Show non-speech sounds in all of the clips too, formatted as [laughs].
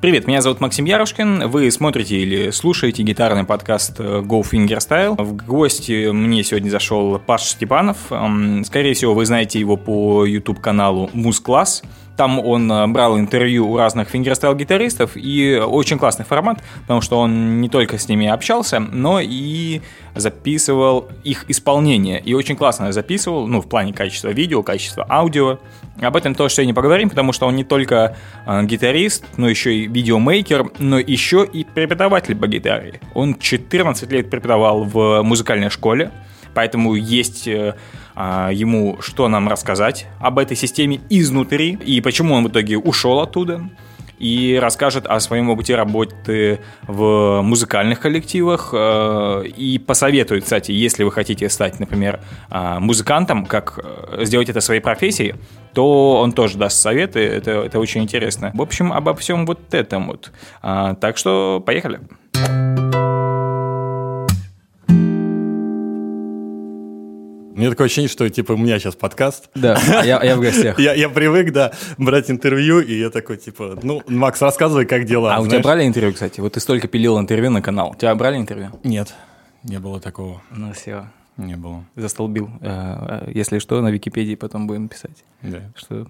Привет, меня зовут Максим Ярушкин. Вы смотрите или слушаете гитарный подкаст э, Go Fingerstyle. В гости мне сегодня зашел Паш Степанов. Скорее всего, вы знаете его по YouTube-каналу Муз Класс. Там он э, брал интервью у разных фингерстайл-гитаристов, и очень классный формат, потому что он не только с ними общался, но и записывал их исполнение. И очень классно записывал, ну, в плане качества видео, качества аудио. Об этом тоже сегодня поговорим, потому что он не только э, гитарист, но еще и видеомейкер, но еще и преподаватель по гитаре. Он 14 лет преподавал в музыкальной школе, поэтому есть э, ему, что нам рассказать об этой системе изнутри и почему он в итоге ушел оттуда и расскажет о своем опыте работы в музыкальных коллективах э, и посоветует, кстати, если вы хотите стать, например, э, музыкантом, как э, сделать это своей профессией, то он тоже даст советы, это, это очень интересно. В общем, обо всем вот этом вот. А, так что поехали. Поехали. Мне такое ощущение, что типа у меня сейчас подкаст. Да, а я, я в гостях. [laughs] я, я привык, да, брать интервью, и я такой, типа, ну, Макс, рассказывай, как дела. А знаешь? у тебя брали интервью, кстати? Вот ты столько пилил интервью на канал. У тебя брали интервью? Нет, не было такого. Ну все. Не было. Застолбил. Э, э, если что, на Википедии потом будем писать. Да. Что...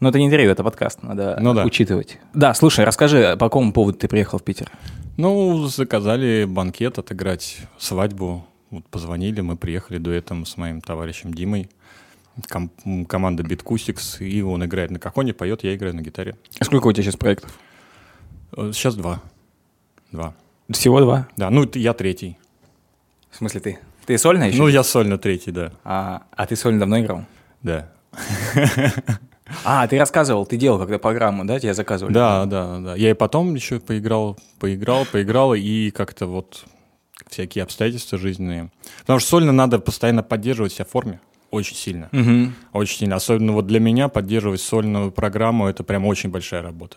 Но это не интервью, это подкаст, надо ну, да. учитывать. Да, слушай, расскажи, по какому поводу ты приехал в Питер? Ну, заказали банкет отыграть, свадьбу вот позвонили, мы приехали дуэтом с моим товарищем Димой. Ком- команда Биткустикс, и он играет на кахоне, поет, я играю на гитаре. А сколько у тебя сейчас проектов? Э, сейчас два. Два. Всего два? Да, ну я третий. В смысле ты? Ты сольно еще? Ну, я сольно третий, да. А, а ты сольно давно играл? Да. А, ты рассказывал, ты делал когда программу, да, тебя заказывали? Да, да, да. Я и потом еще поиграл, поиграл, поиграл, и как-то вот всякие обстоятельства жизненные. Потому что сольно надо постоянно поддерживать себя в форме. Очень сильно. Угу. Очень сильно. Особенно вот для меня поддерживать сольную программу это прям очень большая работа.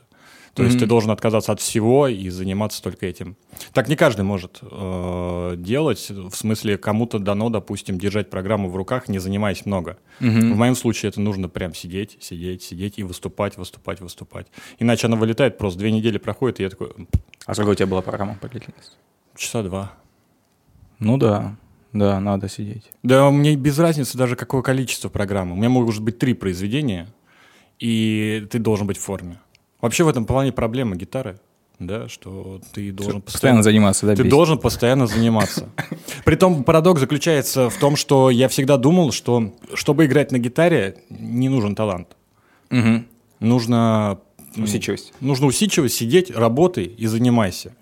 То mm есть ты должен отказаться от всего и заниматься только этим. Так не каждый может э, делать. В смысле, кому-то дано, допустим, держать программу в руках, не занимаясь много. mm В моем случае это нужно прям сидеть, сидеть, сидеть и выступать, выступать, выступать. Иначе она вылетает, просто две недели проходит, и я такой... А сколько у тебя была программа по длительности? Часа два. Ну да, да, надо сидеть. Да, мне без разницы даже какое количество программы. У меня может быть три произведения, и ты должен быть в форме. Вообще в этом плане проблема гитары, да, что ты должен постоянно, постоянно заниматься, да, Ты бесит. должен постоянно заниматься. [laughs] Притом парадокс заключается в том, что я всегда думал, что чтобы играть на гитаре, не нужен талант. Угу. Нужно усидчивость. Нужно усидчивость, сидеть, работай и занимайся.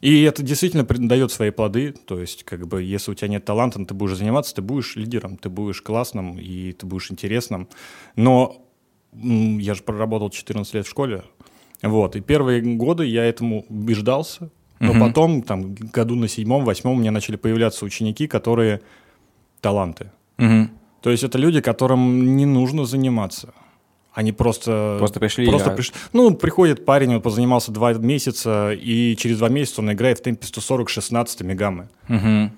И это действительно дает свои плоды. То есть, как бы, если у тебя нет таланта, ты будешь заниматься, ты будешь лидером, ты будешь классным и ты будешь интересным. Но я же проработал 14 лет в школе. Вот. И первые годы я этому убеждался. Но угу. потом, там, году на седьмом, восьмом у меня начали появляться ученики, которые таланты. Угу. То есть это люди, которым не нужно заниматься. Они просто... Просто пришли? Просто я... приш... Ну, приходит парень, он позанимался два месяца, и через два месяца он играет в темпе 140 16 гаммы. Угу.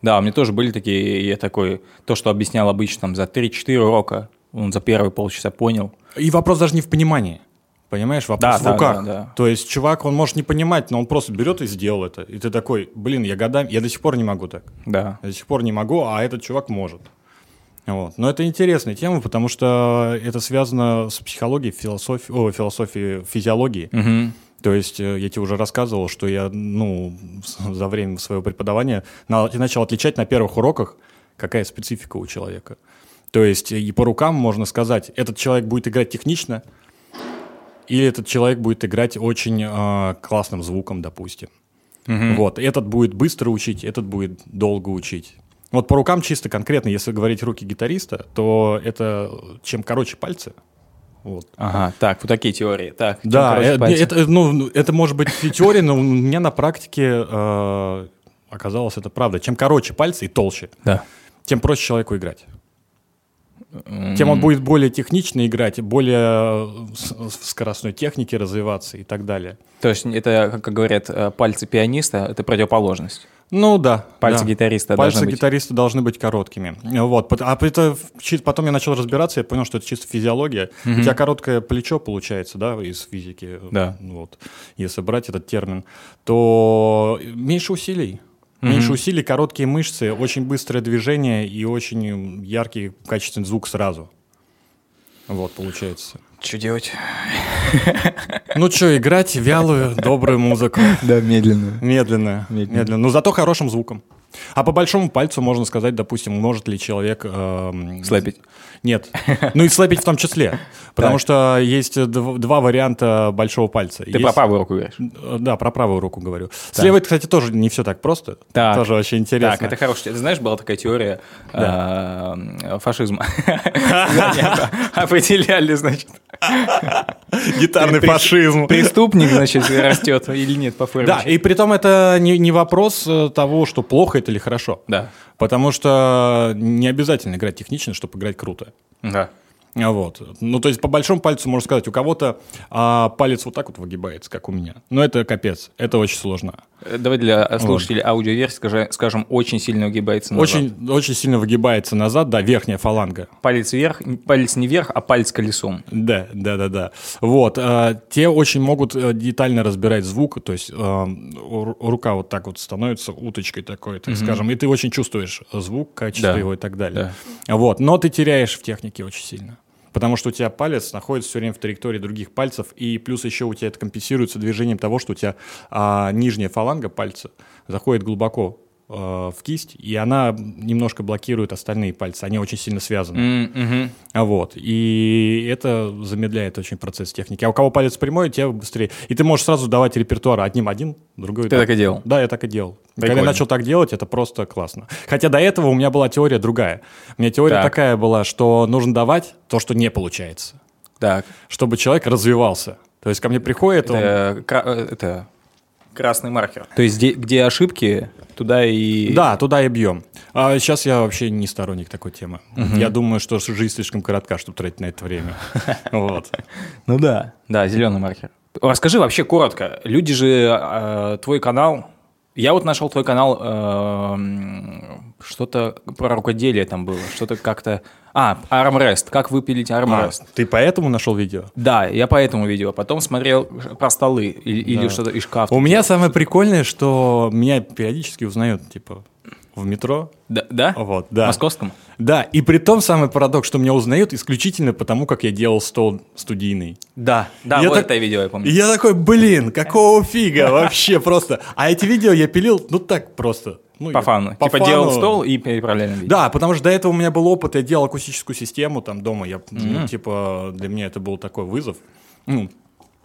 Да, у меня тоже были такие, я такой, то, что объяснял обычно там, за 3-4 урока, он за первые полчаса понял. И вопрос даже не в понимании. Понимаешь, вопрос да, в руках. Да, да, да. То есть чувак, он может не понимать, но он просто берет и сделал это. И ты такой, блин, я годами, я до сих пор не могу так. Да. Я до сих пор не могу, а этот чувак может. Вот. Но это интересная тема, потому что это связано с психологией, философией, о, философией, физиологией. Угу. То есть э, я тебе уже рассказывал, что я ну, [laughs] за время своего преподавания начал отличать на первых уроках, какая специфика у человека. То есть и по рукам можно сказать, этот человек будет играть технично, или этот человек будет играть очень э, классным звуком, допустим. Угу. Вот, этот будет быстро учить, этот будет долго учить. Вот по рукам чисто конкретно, если говорить руки гитариста, то это чем короче пальцы, вот. Ага, так, вот такие теории. Так, да, это, это, ну, это может быть теория, но у меня на практике э, оказалось это правда. Чем короче пальцы и толще, да. тем проще человеку играть. Тем он будет более технично играть, более в скоростной технике развиваться и так далее. То есть это, как говорят, э, пальцы пианиста, это противоположность. Ну да. Пальцы да. гитариста Пальцы должны быть. гитариста должны быть короткими. Вот. А это потом я начал разбираться, я понял, что это чисто физиология. У тебя короткое плечо получается, да, из физики. Да. Вот. Если брать этот термин, то меньше усилий. Меньше усилий, короткие мышцы, очень быстрое движение и очень яркий качественный звук сразу. Вот, получается. Что делать? [laughs] Ну что, играть вялую, добрую музыку. Да, медленно. Медленно, Медленно. медленно, но зато хорошим звуком. А по большому пальцу можно сказать, допустим, может ли человек... Слэпить. Нет. Ну и слэпить в том числе. Потому что есть дв- два варианта большого пальца. Ты Есть- про правую руку говоришь? Э, Да, про правую руку говорю. С левой, кстати, тоже не все так просто. Так. Тоже очень интересно. Так, это хорошо. Ты знаешь, была такая теория э, фашизма. [laughs] Определяли, значит. Гитарный фашизм. Преступник, значит, растет или нет по форме. Да, и при том это не, не вопрос э, того, что плохо это или хорошо. Да. Потому что не обязательно играть технично, чтобы играть круто. Да. А Вот. Ну, то есть, по большому пальцу можно сказать, у кого-то а, палец вот так вот выгибается, как у меня. Но это капец, это очень сложно. Э, Давай для слушателей аудиоверсии скажи- скажем, очень сильно угибается назад. Очень, очень сильно выгибается назад, да, верхняя фаланга. Палец вверх, палец не вверх, а палец колесом. Да, да, да, да. Вот. а, те очень могут э, детально разбирать звук, то есть ру- рука вот так вот становится уточкой такой, так скажем, и ты очень чувствуешь звук, качество Да. его и так далее. Вот. Но ты теряешь в технике очень сильно. Потому что у тебя палец находится все время в траектории других пальцев, и плюс еще у тебя это компенсируется движением того, что у тебя а, нижняя фаланга пальца заходит глубоко в кисть, и она немножко блокирует остальные пальцы. Они очень сильно связаны. А Вот. И это замедляет очень процесс техники. А у кого палец прямой, тем быстрее. И ты можешь сразу давать репертуар одним один, другой Ты так и делал? Да, я так и делал. Когда Прикольно. я начал так делать, это просто классно. Хотя до этого у меня была теория другая. У меня теория Так. такая была, что нужно давать то, что не получается, Так. чтобы человек развивался. То есть ко мне приходит он... Это, кра- э, это красный маркер. То есть где, где ошибки, туда и... Да, туда и бьем. А сейчас я вообще не сторонник такой темы. Я думаю, что жизнь слишком коротка, чтобы тратить на это время. [laughs] Вот. Ну да. Да, зеленый маркер. Расскажи вообще коротко. Люди же э, твой канал. Я вот нашел твой канал, э, что-то про рукоделие там было, что-то как-то. А, армрест. Как выпилить армрест? А, Ты поэтому нашел видео? Да, я поэтому видео. Потом смотрел про столы или, или что-то из шкафа. У меня самое прикольное, что меня периодически узнают, типа, в метро. Да? да? Вот, да. Московском? Да, и при том самый парадокс, что меня узнают исключительно потому, как я делал стол студийный. Да. Да, Я вот так- это видео я И помню. я такой, блин, какого фига вообще просто. А эти видео я пилил, ну так просто. Ну, По фану. по типа делал фану. стол и параллельно видео. Да, потому что до этого у меня был опыт, я делал акустическую систему там дома, я, ну, типа, для меня это был такой вызов. Ну,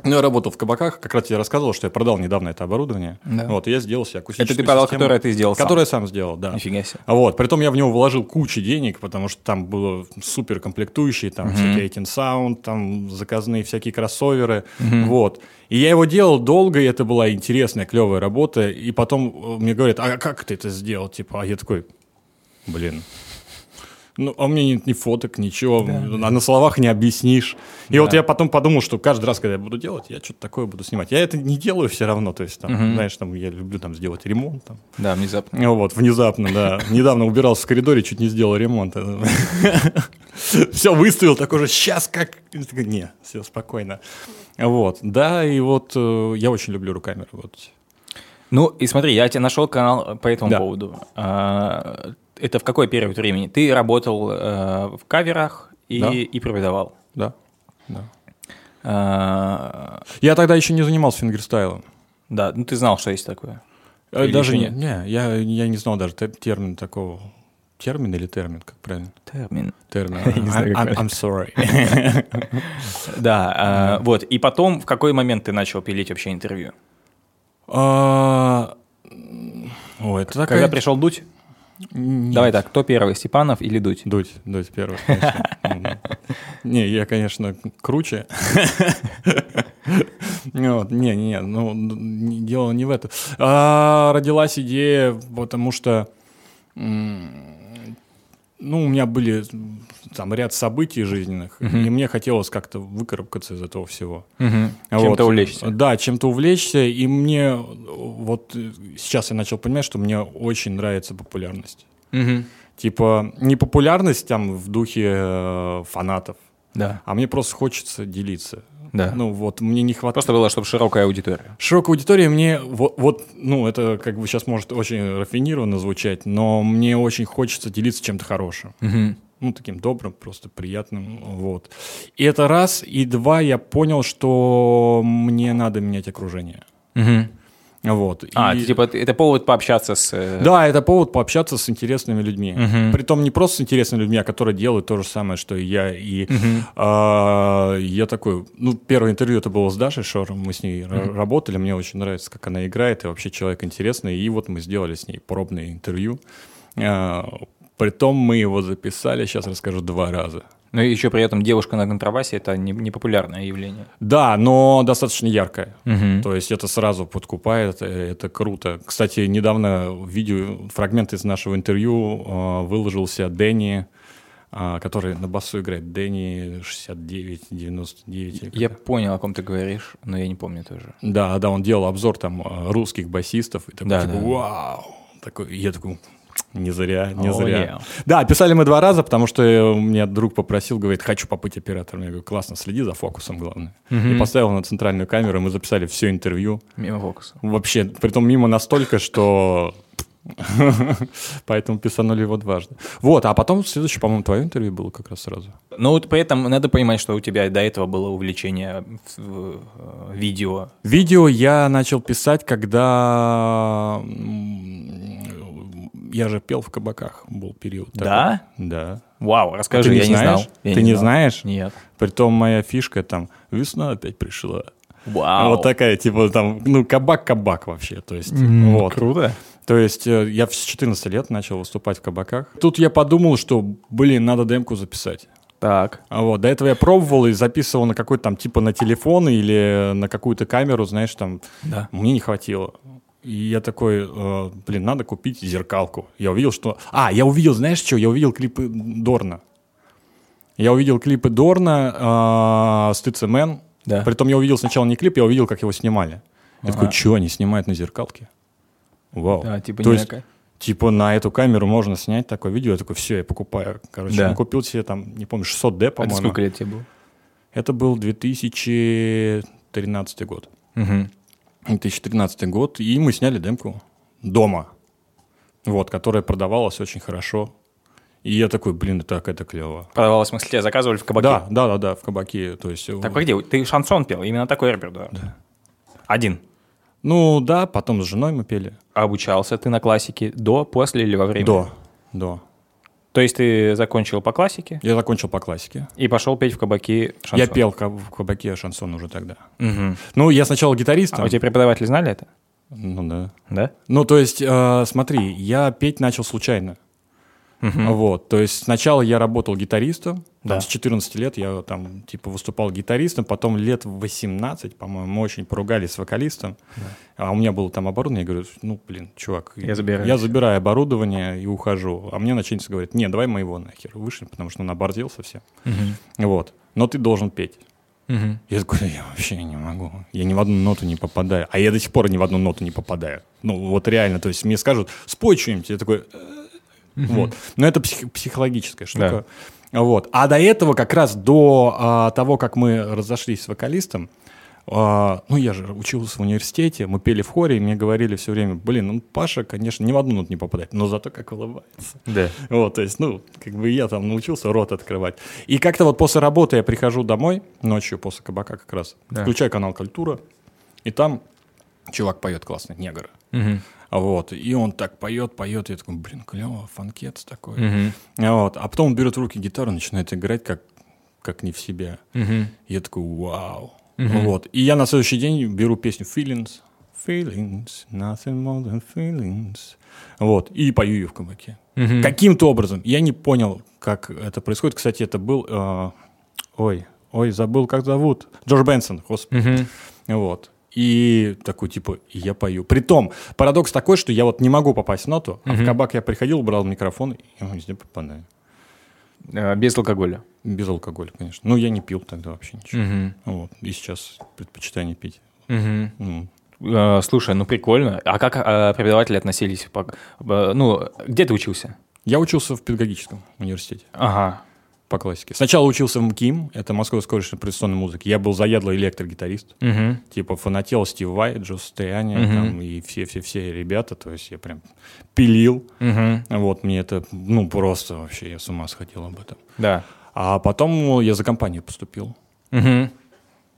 ну, я работал в кабаках, как раз тебе рассказывал, что я продал недавно это оборудование. Да. Вот, и я сделал себе акустическую Это ты продал, систему, которое ты сделал сам? Которое я сам сделал, да. Нифига себе. Вот, притом я в него вложил кучу денег, потому что там было супер комплектующие, там всякие 18 Sound, там заказные всякие кроссоверы, вот. И я его делал долго, и это была интересная, клевая работа, и потом э, мне говорят, а как ты это сделал, типа, а я такой, блин, ну, а у меня нет ни фоток, ничего, а на словах не объяснишь. И вот я потом подумал, что каждый раз, когда я буду делать, я что-то такое буду снимать. Я это не делаю все равно, то есть, там, знаешь, там, я люблю там сделать ремонт, там, Да, внезапно. ну Вот, внезапно, да. Недавно убирался в коридоре, чуть не сделал ремонт. [laughs] Все, выставил такой же, сейчас как... Не, все, спокойно. Вот, да, и вот э, я очень люблю руками работать. Ну, и смотри, я тебе нашел канал по этому Да. поводу. Это в какой период времени? Ты работал э, в каверах и, Да. и преподавал. Да, да. А, Я тогда еще не занимался фингерстайлом. Да, ну ты знал, что есть такое. Э, Или даже не, нет? не я, я не знал даже те- термин такого. Термин или термин, как правильно? Термин. Термин. [laughs] I'm, sorry. [laughs] Да, а, вот. И потом, в какой момент ты начал пилить вообще интервью? А, Ой, это Когда пришел Дудь? Нет. Давай так, кто первый, Степанов или Дудь? Дуть, дуть первый, конечно. Не, я, конечно, круче. Вот, Не, не, ну, дело не в этом. А, Родилась идея, потому что ну, у меня были там ряд событий жизненных, uh-huh. и мне хотелось как-то выкарабкаться из этого всего. Uh-huh. Вот. Чем-то увлечься. Да, чем-то увлечься, и мне вот сейчас я начал понимать, что мне очень нравится популярность. Uh-huh. Типа не популярность там в духе э, фанатов, да. а мне просто хочется делиться. Да. Ну вот мне не хватает. Просто было, чтобы широкая аудитория. Широкая аудитория мне вот, вот, ну это как бы сейчас может очень рафинированно звучать, но мне очень хочется делиться чем-то хорошим. Угу. Ну, таким добрым, просто приятным, вот. И это раз, и два, я понял, что мне надо менять окружение. Угу. Вот. А, и... типа это повод пообщаться с... Э, да, это повод пообщаться с интересными людьми. Угу. Притом не просто с интересными людьми, а которые делают то же самое, что и я. И угу. а, я такой... Ну, первое интервью это было с Дашей Шором, мы с ней угу. работали, мне очень нравится, как она играет, и вообще человек интересный. И вот мы сделали с ней пробное интервью. А, притом мы его записали, сейчас расскажу, два раза. Но еще при этом девушка на контрабасе это не, не популярное явление. Да, но достаточно яркое. Угу. То есть это сразу подкупает, э, это круто. Кстати, недавно видео, фрагмент из нашего интервью э, выложился Дэнни, э, который на басу играет. Дэнни 69-99. Я понял, о ком ты говоришь, но я не помню тоже. Да, да, он делал обзор там э, русских басистов. И такой, да, типа, да. вау! Такой, я такой, не зря, не О, зря. yeah. Да, писали мы два раза, потому что у меня друг попросил, говорит, хочу побыть оператором. Я говорю, классно, следи за фокусом, главное. Мгм. И поставил на центральную камеру, мы записали все интервью. Мимо фокуса. Вообще, притом мимо настолько, что... [laughs] Поэтому писанули его дважды. Вот, а потом следующее, по-моему, твое интервью было как раз сразу. Но вот при этом надо понимать, что у тебя до этого было увлечение в- в- э, видео. Видео я начал писать, когда... Я же пел в кабаках, был период. такой. Да? Да. Вау, расскажи, Ты не я не знаешь? знал. Я Ты не знал. знаешь? Нет. Притом моя фишка там «Весна опять пришла». Вау. Вот такая, типа там, ну, кабак-кабак вообще. То есть, М, вот. Круто. То есть э, я с 14 лет начал выступать в кабаках. Тут я подумал, что, блин, надо демку записать. Так. А вот, до этого я пробовал и записывал на какой-то там, типа на телефон или на какую-то камеру, знаешь, там, Да. мне не хватило. И я такой, э, блин, надо купить зеркалку. Я увидел, что... А, я увидел, знаешь что? Я увидел клипы Дорна. Я увидел клипы Дорна, э, Стыц Мэн. Да. Притом я увидел сначала не клип, я увидел, как его снимали. Я Ага. такой, что они снимают на зеркалке? Вау. Да, типа То есть, типа на эту камеру можно снять такое видео. Я такой, все, я покупаю. Короче, Да. я купил себе там, не помню, 600D, Это по-моему. сколько лет тебе было? Это был 2013 год. Мгм. 2013 год, и мы сняли демку дома, вот, которая продавалась очень хорошо. И я такой, блин, это как это клево. Продавалось, в смысле, заказывали в кабаке? Да, да, да, да, в кабаке. То есть, Так погоди, ты шансон пел, именно такой репертуар? Да. Один. ну да, потом с женой мы пели. А обучался ты на классике до, после или во время? До, до. То есть ты закончил по классике Я закончил по классике. и пошел петь в кабаке шансон? Я пел в кабаке шансон уже тогда. Мгм. Ну, я сначала гитаристом. А у тебя преподаватели знали это? Ну да. Да? Ну, то есть, э, смотри, я петь начал случайно. Вот, то есть сначала я работал гитаристом, там, Да. с 14 лет я там типа выступал гитаристом, потом лет в 18, по-моему, мы очень поругались с вокалистом, а у меня было там оборудование, я говорю, ну, блин, чувак, Я забираю я забираю оборудование и ухожу, а мне начальница говорит, не, давай мы его нахер вышли, потому что он оборзел совсем, вот, но ты должен петь. Мгм. Я такой, я вообще не могу. Я ни в одну ноту не попадаю. А я до сих пор ни в одну ноту не попадаю. Ну, вот реально. То есть мне скажут, спой что-нибудь. Я такой, «Э». вот. Но это псих- психологическая штука. Вот. А до этого, как раз до а, того, как мы разошлись с вокалистом, а, ну, я же учился в университете, мы пели в хоре, и мне говорили все время, блин, ну, Паша, конечно, ни в одну ноту не попадает, но зато как улыбается. Да. Вот, то есть, ну, как бы я там научился рот открывать. И как-то вот после работы я прихожу домой, ночью после кабака как раз, Да. включаю канал «Культура», и там чувак поет классно, негр. Мгм. Вот, и он так поет, поет, и я такой, блин, клево, фанкет такой. Мгм. Вот, а потом он берет в руки гитару, начинает играть как, как не в себе. И я такой, вау. Мгм. Вот, и я на следующий день беру песню «Feelings», «Feelings, nothing more than feelings». Вот, и пою ее в кабаке. Мгм. Каким-то образом. Я не понял, как это происходит. Кстати, это был... э, ой, ой, забыл, как зовут. Джордж Бенсон, господи. Мгм. Вот. И такой, типа, я пою. Притом, парадокс такой, что я вот не могу попасть в ноту, а в кабак я приходил, брал микрофон, и везде попадаю. Э, без алкоголя. Без алкоголя, конечно. Ну, я не пил тогда вообще ничего. Мгм. Вот. И сейчас предпочитаю не пить. Мгм. Ну, Э, Слушай, ну прикольно. А как э, преподаватели относились? э, Ну, где ты учился? Я учился в педагогическом университете Ага. По классике. Сначала учился в МКИМ, это Московская колледж импровизационной музыки. Я был заядлый электрогитарист. Мгм. Типа фанател Стив Вай, Джо Стояни Мгм. там, и все-все-все ребята. То есть я прям пилил. Мгм. Вот, мне это, ну, просто вообще, я с ума сходил об этом. Да. А потом я за компанию поступил. Мгм.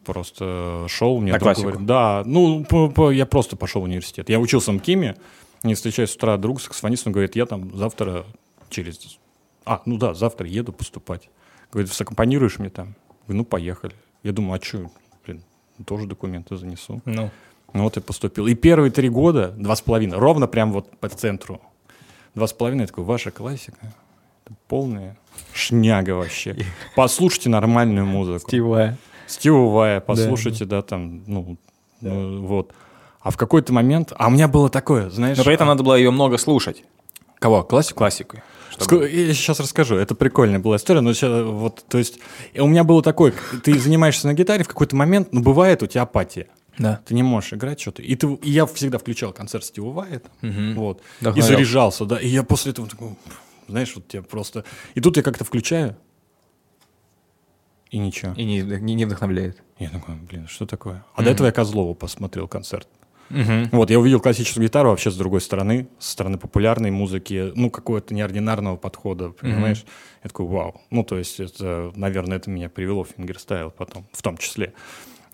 Просто шел, мне На друг классику? говорит, да, ну, по- по- я просто пошел в университет. Я учился в МКИМе, не встречаюсь с утра друг, саксофонист, он говорит, я там завтра через... А, ну да, завтра еду поступать. Говорит, саккомпанируешь мне там? Говорю, ну, поехали. Я думаю, а что, блин, тоже документы занесу. Ну. Ну вот и поступил. И первые три года, два с половиной, ровно прям вот по центру. Два с половиной, я такой, ваша классика. Это полная шняга вообще. Послушайте нормальную [laughs] музыку. Стивая. Стивовая, послушайте, да, там, ну, ну, вот. А в какой-то момент, а у меня было такое, знаешь... Но при этом а- надо было ее много слушать. Кого? Классику? Классику. Ск- Я сейчас расскажу, это прикольная была история, но сейчас вот, то есть, у меня было такое, ты занимаешься на гитаре, в какой-то момент, ну, бывает у тебя апатия. Да. Ты не можешь играть что-то. И, ты, и я всегда включал концерт Стива Вайта, вот, и заряжался, да, и я после этого такой, знаешь, вот я просто... И тут я как-то включаю, и ничего. И не, не, не вдохновляет. Я такой, блин, что такое? А до этого я Козлову посмотрел концерт. Мгм. Вот, я увидел классическую гитару вообще с другой стороны, со стороны популярной музыки, ну, какого-то неординарного подхода, понимаешь? Я такой, вау. Ну, то есть, это, наверное, это меня привело в фингерстайл потом, в том числе.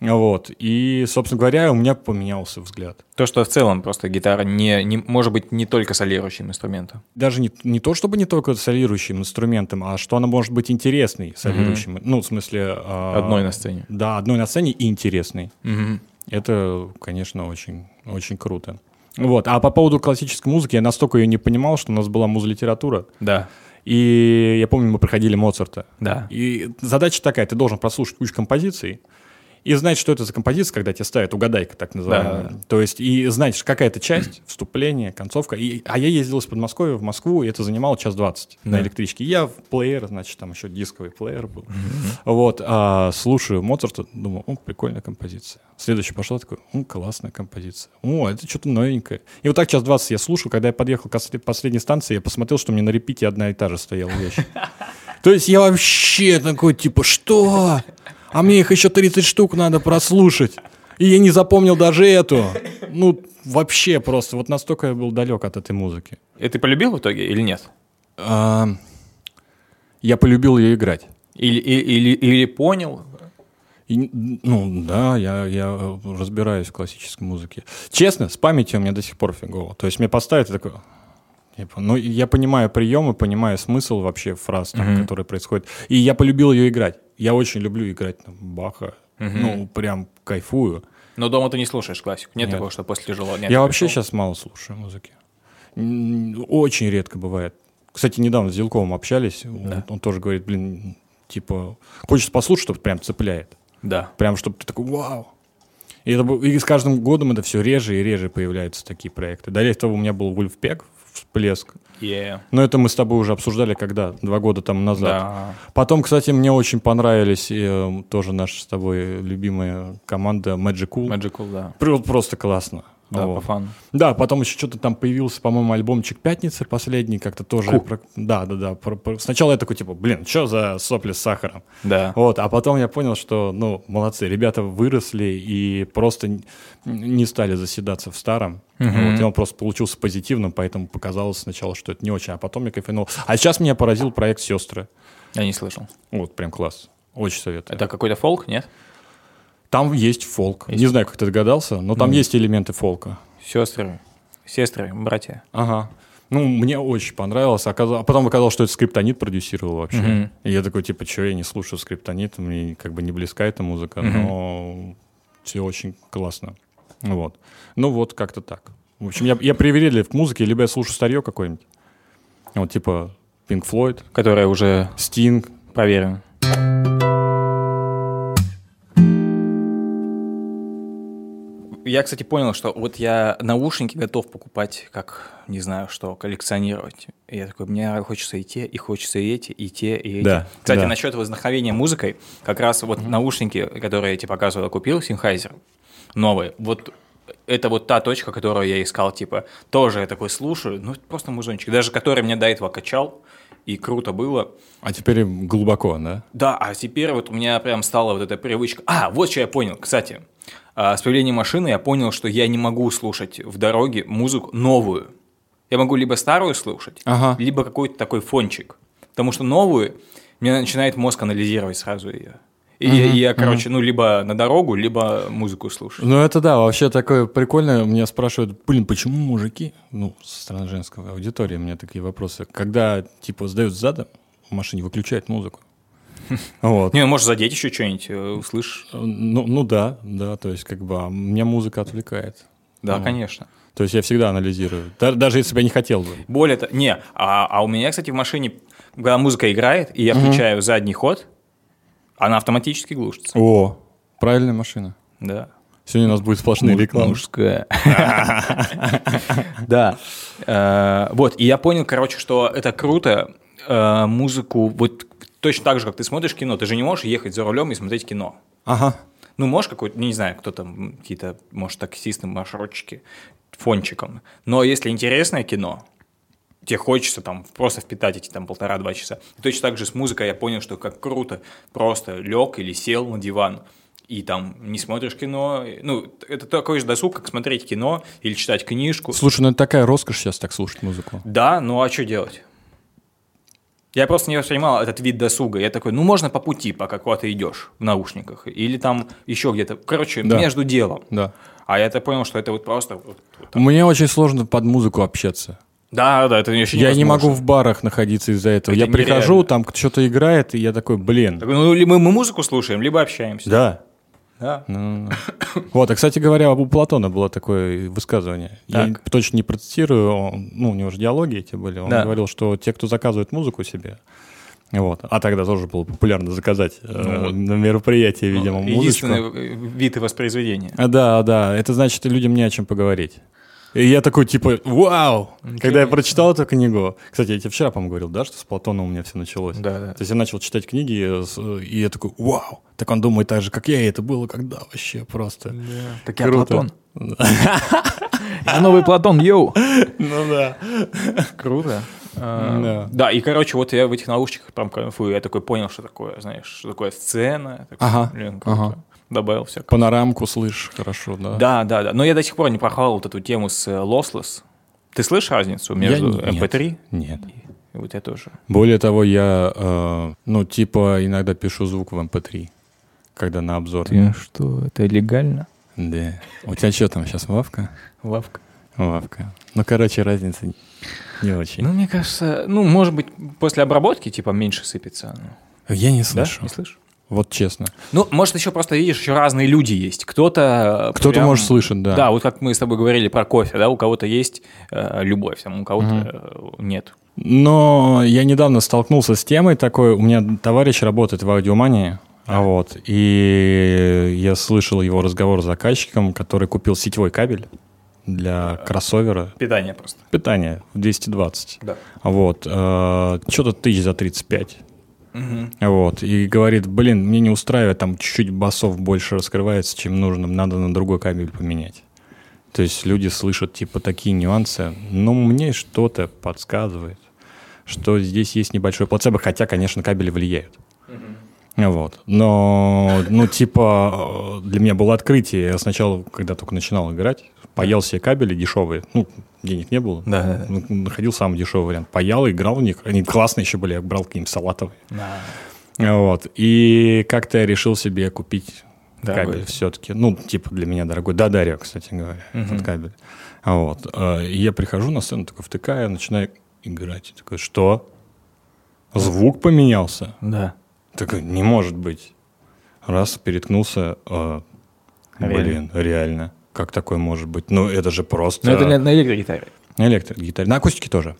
Вот, и, собственно говоря, у меня поменялся взгляд. То, что в целом просто гитара не, не может быть не только солирующим инструментом. Даже не, не то, чтобы не только солирующим инструментом, а что она может быть интересной солирующим. Ну, в смысле... а, Одной на сцене. Да, одной на сцене и интересной. Мгм. Это, конечно, очень, очень круто. Вот. А по поводу классической музыки, я настолько ее не понимал, что у нас была музлитература. Да. И я помню, мы проходили Моцарта. Да. И задача такая, ты должен прослушать кучу композиций и знать, что это за композиция, когда тебе ставят угадайка, так называемая. Да. То есть, и что какая-то часть, [clears throat] вступление, концовка. И, а я ездил из Подмосковья в Москву, и это занимало час двадцать на Да. электричке. Я в плеер, значит, там еще дисковый плеер был. Вот, а, слушаю Моцарта, думаю, о, прикольная композиция. Следующая пошла, такой, о, классная композиция. О, это что-то новенькое. И вот так час двадцать я слушал, когда я подъехал к осле- последней станции, я посмотрел, что мне на репите одна и та же стояла вещь. [laughs] То есть я вообще такой, типа, что? А мне их еще 30 штук надо прослушать. И я не запомнил даже эту. Ну, вообще просто. Вот настолько я был далек от этой музыки. И ты полюбил в итоге или нет? А, я полюбил ее играть. Или, или, или понял? И, ну, да, я, я разбираюсь в классической музыке. Честно, с памятью у меня до сих пор фигово. То есть мне поставят и такой... Типа, ну, я понимаю приемы, понимаю смысл вообще фраз, там, Мгм. которые происходят. И я полюбил ее играть. Я очень люблю играть там, Баха. Ну, прям кайфую. Но дома ты не слушаешь классику. Нет, Нет. такого, что после тяжело. Нет, я вообще пришел. сейчас мало слушаю музыки. Очень редко бывает. Кстати, недавно с Зилковым общались. Он, он тоже говорит, блин, типа, хочется послушать, что прям цепляет. Да. Прям, чтобы ты такой, вау. И, это, и с каждым годом это все реже и реже появляются такие проекты. До этого у меня был Вульфпек, всплеск. Yeah. Но это мы с тобой уже обсуждали, когда? Два года там назад. Да. Потом, кстати, мне очень понравились э, тоже наша с тобой любимая команда Magic Cool. Magical, да. Про- Просто классно. Да, Вот. по фану. Да, потом еще что-то там появился, по-моему, альбомчик «Пятницы» последний, как-то тоже. Ку. про- Да, да, да. про- про- Сначала я такой, типа, блин, что за сопли с сахаром? Да. Вот, а потом я понял, что, ну, молодцы, ребята выросли и просто не стали заседаться в старом. Мгм. Вот, и он просто получился позитивным, поэтому показалось сначала, что это не очень, а потом я кайфанул. А сейчас меня поразил проект «Сестры». Я не слышал. Вот, прям класс. Очень советую. Это какой-то фолк, нет? Там есть фолк. Не знаю, как ты догадался, но там есть элементы фолка. Сестры, сестры, братья. Ага. Ну, мне очень понравилось. Оказалось- А потом оказалось, что это скриптонит продюсировал вообще. Мгм. И я такой, типа, что я не слушаю скриптонит, мне как бы не близка эта музыка, но все очень классно. Вот. Ну вот, как-то так. В общем, я, я привередлив к музыке, либо я слушаю старье какое-нибудь. Вот типа Pink Floyd, Которая уже Sting. проверена. Я, кстати, понял, что вот я наушники готов покупать, как, не знаю что, коллекционировать. И я такой, мне хочется и те, и хочется и эти, и те, и эти. Да, кстати, да. насчет вдохновения музыкой, как раз вот наушники, которые я тебе показывал, купил, Sennheiser, новые, вот это вот та точка, которую я искал, типа, тоже я такой слушаю, ну, просто музончик, даже который меня до этого качал, и круто было. А теперь глубоко, да? Да, а теперь вот у меня прям стала вот эта привычка. А, вот что я понял, кстати. А, С появлением машины я понял, что я не могу слушать в дороге музыку новую. Я могу либо старую слушать, Ага. либо какой-то такой фончик. Потому что новую мне начинает мозг анализировать сразу ее. И я- и я, короче, ну, либо на дорогу, либо музыку слушаю. Ну, это да, вообще такое прикольное. Меня спрашивают, блин, почему мужики, ну, со стороны женской аудитории у меня такие вопросы, когда, типа, сдают задом, в машине выключают музыку. [laughs] Вот. Не, ну, может, задеть еще что-нибудь, э, услышишь? Ну, ну да, да, то есть как бы а меня музыка отвлекает. Да, Ну. конечно. То есть я всегда анализирую, Да- даже если бы я не хотел бы. Более того, не, а, а у меня, кстати, в машине, когда музыка играет, и я включаю задний ход, она автоматически глушится. О, правильная машина. Да. Сегодня у нас будет сплошные рекламы. Мужская. [laughs] Да. Э, Вот, и я понял, короче, что это круто, э, музыку, вот точно так же, как ты смотришь кино, ты же не можешь ехать за рулем и смотреть кино. Ага. Ну, можешь какой-то, не знаю, кто там, какие-то, может, таксисты, маршрутчики, фончиком. Но если интересное кино, тебе хочется там просто впитать эти там полтора-два часа. И точно так же с музыкой я понял, что как круто просто лег или сел на диван и там не смотришь кино. Ну, это такой же досуг, как смотреть кино или читать книжку. Слушай, ну это такая роскошь сейчас так слушать музыку. Да, ну а что делать? Я просто не воспринимал этот вид досуга. Я такой, ну можно по пути, пока куда-то идешь в наушниках. Или там еще где-то. Короче, Да. между делом. Да. А я-то понял, что это вот просто... вот- вот так. Мне очень сложно под музыку общаться. Да, да, это вообще Я не могу в барах находиться из-за этого. Это я прихожу, нереально. там что-то играет, и я такой, блин. Так, Ну, либо мы музыку слушаем, либо общаемся. Да. Да. Ну, ну. [coughs] Вот, а, кстати говоря, у Платона было такое высказывание. Я Так. точно не процитирую, он- ну, у него же диалоги эти были. Он Да. говорил, что те, кто заказывает музыку себе, вот, а тогда тоже было популярно заказать э, Ну вот. на мероприятии, видимо, музычку. Единственный э, вид и воспроизведения. А, Да, да, это значит, людям не о чем поговорить. И я такой, типа, вау! Когда я прочитал эту книгу... Кстати, я тебе вчера, по-моему, говорил, да, что с Платоном у меня все началось? Да, да. То есть я начал читать книги, и я такой, вау! Так он думает так же, как я, и это было когда вообще просто. Так Круто. [laughs] Я новый Платон, йоу. Ну да. Круто. А, Да. Да, и, короче, вот я в этих наушниках прям кайфую. Я такой понял, что такое, знаешь, что такое сцена. Я Ага, ага. Добавил всякого. Панорамку слышишь хорошо, да? Да, да, да. Но я до сих пор не прохавал вот эту тему с э, lossless. Ты слышишь разницу между Я не- MP3 Нет. и вот я тоже? Более того, я, э, ну, типа, иногда пишу звук в MP3, когда на обзор. что, это легально? Да. У тебя что там сейчас, Вавка? Вавка. Вавка. Ну, короче, разница не очень. Ну, мне кажется, ну, может быть, после обработки, типа, меньше сыпется. Ну, я не Да? слышу. Не слышишь? Вот честно. Ну, может, еще просто, видишь, еще разные люди есть. Кто-то... Кто-то прям- может слышать, да. Да, вот как мы с тобой говорили про кофе, да, у кого-то есть э, любовь, там, у кого-то э, нет. Но я недавно столкнулся с темой такой. У меня товарищ работает в аудиомании. А вот, и я слышал его разговор с заказчиком, который купил сетевой кабель для кроссовера. Питание просто. Питание в 220. Да. Вот. э, что-то тысяч за 35. Вот. И говорит, блин, мне не устраивает, там чуть-чуть басов больше раскрывается, чем нужно, надо на другой кабель поменять. То есть люди слышат типа такие нюансы, но мне что-то подсказывает, что здесь есть небольшой плацебо, хотя, конечно, кабели влияют. Вот. Но, ну, типа, э, для меня было открытие. Я сначала, когда только начинал играть, паял себе кабели дешевые. Ну, денег не было. Да, да, да. Ну, Находил самый дешевый вариант. Паял, играл в них. Они классные еще были. Я брал какие-нибудь салатовые. Вот. И как-то я решил себе купить Дорогой. кабель все-таки. Ну, типа для меня дорогой. Да, Дарья, кстати говоря, этот кабель. Вот. Э, И я прихожу на сцену, такой втыкаю, начинаю играть. И такой, что? Звук поменялся? Да. Такой, не может быть. Раз, переткнулся. э, Реально. Блин, реально. Как такое может быть? Ну, это же просто... Но это на, на электрогитаре. На электрогитаре. На акустике тоже.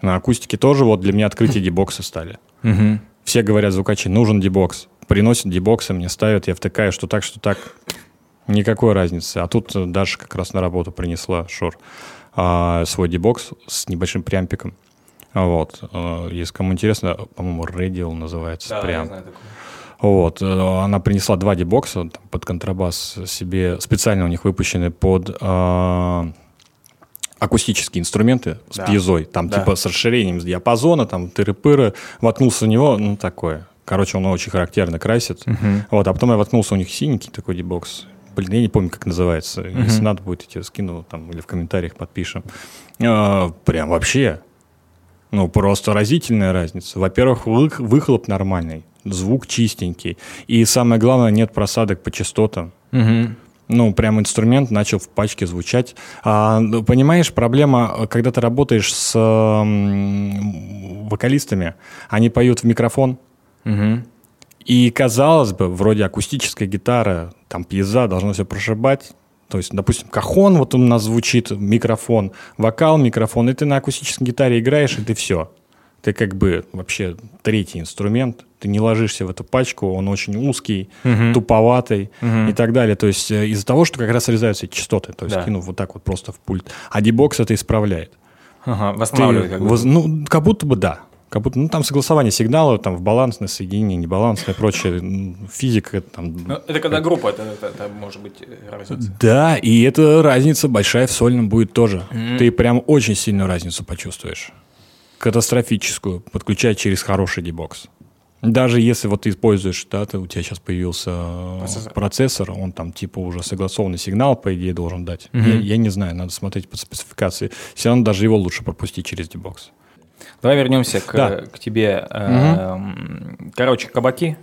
На акустике тоже вот для меня открытие дебокса стали. Все говорят, звукачи, нужен дебокс. Приносят дебоксы, мне ставят, я втыкаю, что так, что так. Никакой разницы. А тут Даша как раз на работу принесла Шор а, свой дебокс с небольшим прямпиком. Вот. А, если кому интересно, по-моему, Radial называется Да, прям. я знаю такое. Вот, э, она принесла два дебокса там, под контрабас себе, специально у них выпущены под э, акустические инструменты с Да. пьезой, там Да. типа с расширением диапазона, там тыры-пыры, воткнулся в него, ну такое. Короче, он очень характерно красит. Вот, а потом я воткнулся у них синенький такой дебокс. Блин, я не помню, как называется. Если надо будет, я тебе скину там или в комментариях подпишем. Э, прям вообще ну, просто разительная разница. Во-первых, вы- выхлоп нормальный, звук чистенький. И самое главное, нет просадок по частотам. Мгм. Ну, прям инструмент начал в пачке звучать. А, ну, понимаешь, проблема, э, когда ты работаешь с м, вокалистами, они поют в микрофон, Мгм. и, казалось бы, вроде акустическая гитара, там пьеза, должно все прошибать. То есть, допустим, кахон, вот он у нас звучит, микрофон, вокал, микрофон, и ты на акустической гитаре играешь, и ты все. Ты как бы вообще третий инструмент, ты не ложишься в эту пачку, он очень узкий, туповатый и так далее. То есть э, из-за того, что как раз срезаются эти частоты, то есть Да. кинув вот так вот просто в пульт. А дебокс это исправляет. Ага, Ты восстанавливает как бы. воз- ну, как будто бы да. Как будто, ну, там согласование сигнала, там в балансное соединение, небалансное прочее. Физика там... Ну, это когда группа, это, это- это может быть э, разница. Да, и эта разница большая в сольном будет тоже. Ты прям очень сильную разницу почувствуешь. Катастрофическую, подключая через хороший дебокс. Даже если вот ты используешь, да, ты, у тебя сейчас появился э, Процессор. процессор. он там типа уже согласованный сигнал, по идее, должен дать. Я, я не знаю, надо смотреть по спецификации. Все равно даже его лучше пропустить через дебокс. Давай вернемся к, Да. к тебе. Эм, Короче, кабаки,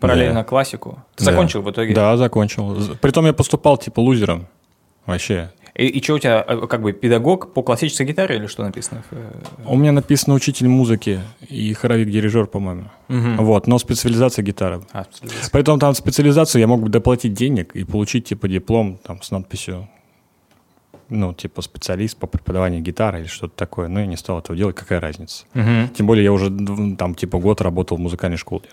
параллельно Да. классику. Ты Да. закончил в итоге? Да, закончил. Притом я поступал типа лузером. Вообще. И, и что у тебя, э, как бы, педагог по классической гитаре или что написано? Э, У меня написано учитель музыки и хоровик-дирижер, по-моему. Вот, но специализация гитара. А, специализация. Поэтому там специализацию я мог бы доплатить денег и получить типа диплом там с надписью ну, типа специалист по преподаванию гитары или что-то такое. Но я не стал этого делать, какая разница. Мгм. Тем более я уже там типа год работал в музыкальной школе.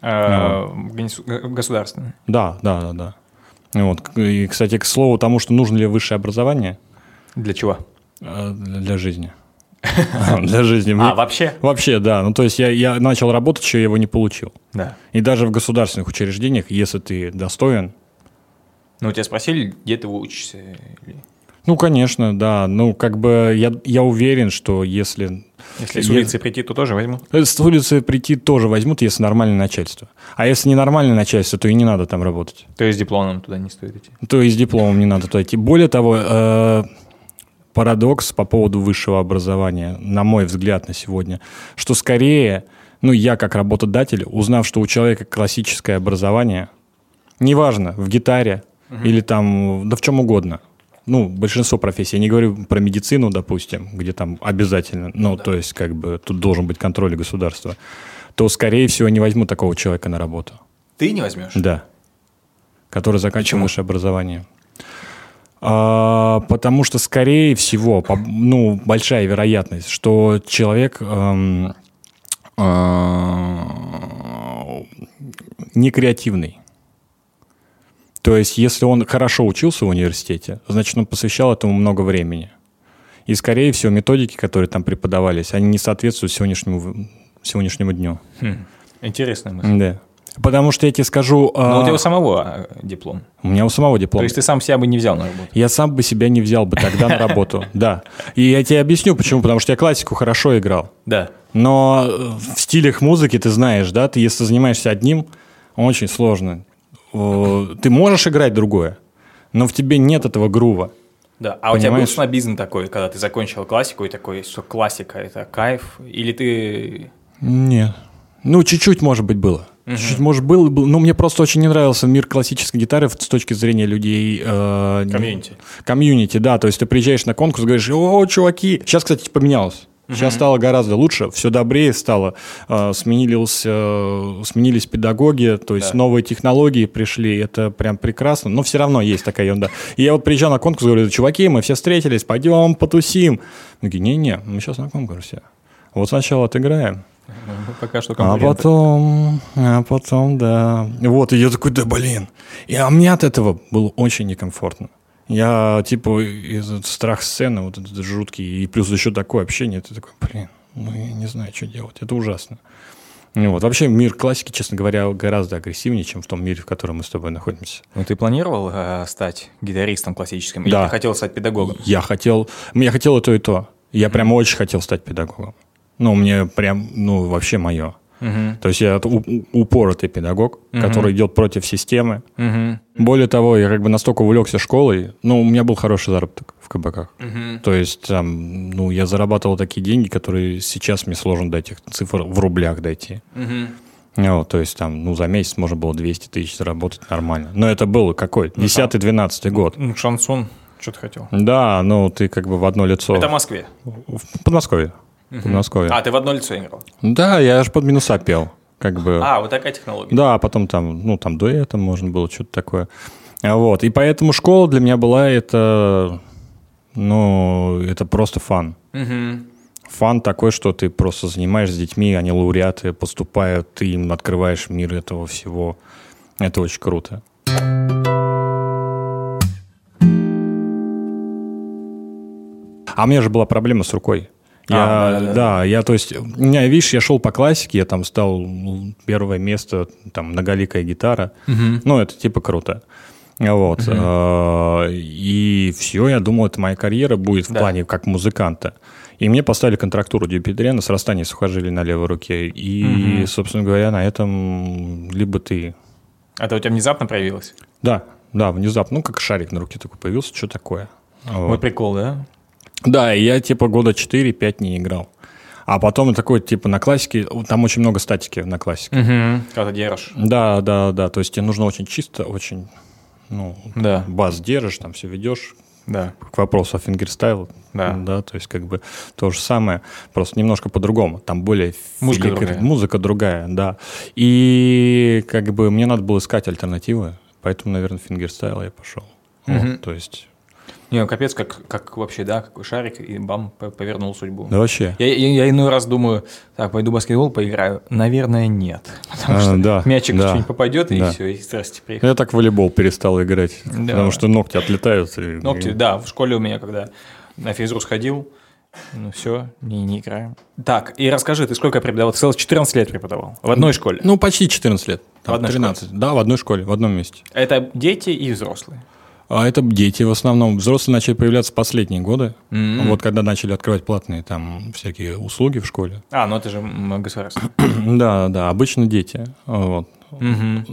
Э, гонис- г- Государственный. Да, да, да, да. Вот. И, кстати, к слову тому, что нужно ли высшее образование Для чего? э, для жизни. [laughs] Для жизни. А, вообще? Вообще, да. Ну, то есть я, я начал работать, еще его не получил. Да. И даже в государственных учреждениях, если ты достоин, Ну, тебя спросили, где ты учишься? Или- ну, конечно, да. Ну, как бы я, я уверен, что если... Если с Я- улицы прийти, то тоже возьму. Э, С улицы прийти тоже возьмут, если нормальное начальство. А если не нормальное начальство, то и не надо там работать. То есть с дипломом туда не стоит идти. То и с дипломом не надо туда идти. Более того, э, парадокс по поводу высшего образования, на мой взгляд, на сегодня, что скорее, ну, я как работодатель, узнав, что у человека классическое образование, неважно, в гитаре или там, да в чем угодно, ну, большинство профессий, я не говорю про медицину, допустим, где там обязательно, ну, то есть, как бы, тут должен быть контроль государства, то, скорее всего, не возьму такого человека на работу. Ты не возьмешь? Да. Который заканчивал Почему? высшее образование. А, потому что, скорее всего, по- ну, большая вероятность, что человек эм, а, не креативный. То есть, если он хорошо учился в университете, значит, он посвящал этому много времени. И, скорее всего, методики, которые там преподавались, они не соответствуют сегодняшнему, сегодняшнему дню. Хм, Интересная мысль. Да. Потому что я тебе скажу... Но а, у тебя у самого а, диплом. у меня у самого То диплом. есть ты сам себя бы не взял на работу. Я сам бы себя не взял бы тогда на работу, [laughs] да. И я тебе объясню, почему. Потому что я классику хорошо играл. Да. Но э, в стилях музыки ты знаешь, да, ты если занимаешься одним, очень сложно. Ты можешь играть другое, но в тебе нет этого грува. Да. А у тебя был Понимаешь? снобизм такой, когда ты закончил классику и такой, что классика это кайф? Или ты... Нет. Ну, чуть-чуть, может быть, было. Чуть-чуть, может, было, было. Но мне просто очень не нравился мир классической гитары с точки зрения людей... э, Комьюнити. Комьюнити, да. То есть ты приезжаешь на конкурс, говоришь, о, чуваки. Сейчас, кстати, поменялось. Сейчас стало гораздо лучше, все добрее стало, э, сменились, сменились педагоги, то есть Да. новые технологии пришли, это прям прекрасно, но все равно есть такая ерунда. И я вот приезжал на конкурс, говорю, чуваки, мы все встретились, пойдем потусим. Такие, не-не, мы сейчас на конкурсе. Вот сначала отыграем, Ну, Пока что А потом, а потом, да. Вот, и я такой, да блин. И, а мне от этого было очень некомфортно. Я, типа, из страх сцены, вот этот жуткий, и плюс еще такое общение, ты такой, блин, ну я не знаю, что делать, это ужасно. Вот. Вообще мир классики, честно говоря, гораздо агрессивнее, чем в том мире, в котором мы с тобой находимся. Ну, ты планировал э, стать гитаристом классическим? Или Да. ты хотел стать педагогом? Я хотел, я хотел и то, и то. Я прям очень хотел стать педагогом. Ну, мне прям, ну, вообще мое. Мгм. То есть я упоротый педагог, который идет против системы. Мгм. Более того, я как бы настолько увлекся школой, ну, у меня был хороший заработок в кабаках. Мгм. То есть там, ну, я зарабатывал такие деньги, которые сейчас мне сложно до этих цифр в рублях дойти. Мгм. Ну, то есть там, ну, за месяц можно было 200 тысяч заработать нормально. Но это было какой? 10-12 год. Ну, шансон, что ты хотел? Да, ну, ты как бы в одно лицо. Это в Москве. В Подмосковье. В Подмосковье. А, ты в одно лицо играл? Да, я аж под минуса пел. Как бы. А, вот такая технология. Да, а потом там, ну, там дуэтом можно было что-то такое. А Вот. И поэтому школа для меня была это, ну, это просто фан. Мгм. Фан такой, что ты просто занимаешься с детьми, они лауреаты, поступают, ты им открываешь мир этого всего. Это очень круто. А у меня же была проблема с рукой. Я, А, да, да-да-да. я, то есть, у меня, видишь, я шел по классике, я там стал ну, первое место, там, многоликая гитара. Ну, это типа круто. Вот. э, И все, я думал, это моя карьера будет в Да. плане как музыканта. И мне поставили контрактуру дюпедрена, срастание сухожилий на левой руке. И, собственно говоря, на этом либо ты... Это у тебя внезапно проявилось? Да, да, внезапно, ну, как шарик на руке такой появился, что такое. Вот. Вот прикол, да? Да, и я типа года 4-5 не играл. А потом такой, типа, на классике, там очень много статики на классике. Угу. Когда держишь. Да, да, да, то есть тебе нужно очень чисто, очень, ну, Да. бас держишь, там все ведешь. Да. К вопросу о fingerstyle, Да. да, то есть как бы то же самое, просто немножко по-другому, там более Музыка филигр- другая. музыка другая, да. И как бы мне надо было искать альтернативы, поэтому, наверное, fingerstyle я пошел. Вот, Мгм. то есть, Не, ну капец, как, как вообще, да, какой шарик, и бам, по- повернул судьбу. да вообще. Я, я, я иной раз думаю, так, пойду в баскетбол поиграю. Наверное, нет. Потому А, что да, мячик да, что-нибудь попадет, и да. все, и здрасте, приехал. Я так в волейбол перестал играть, Да. потому что ногти отлетают. и- Ногти, да, в школе у меня, когда на физру сходил, ну все, не, не играем. Так, и расскажи, ты сколько преподавал? Ты целых 14 лет преподавал в одной школе. Ну, почти 14 лет. Там В одной 13. Да, в одной школе, в одном месте. Это дети и взрослые. А это дети в основном. Взрослые начали появляться в последние годы. М. Вот когда начали открывать платные там всякие услуги в школе. А, ну это же государство. [clears throat] да, да, обычно дети. Вот. М,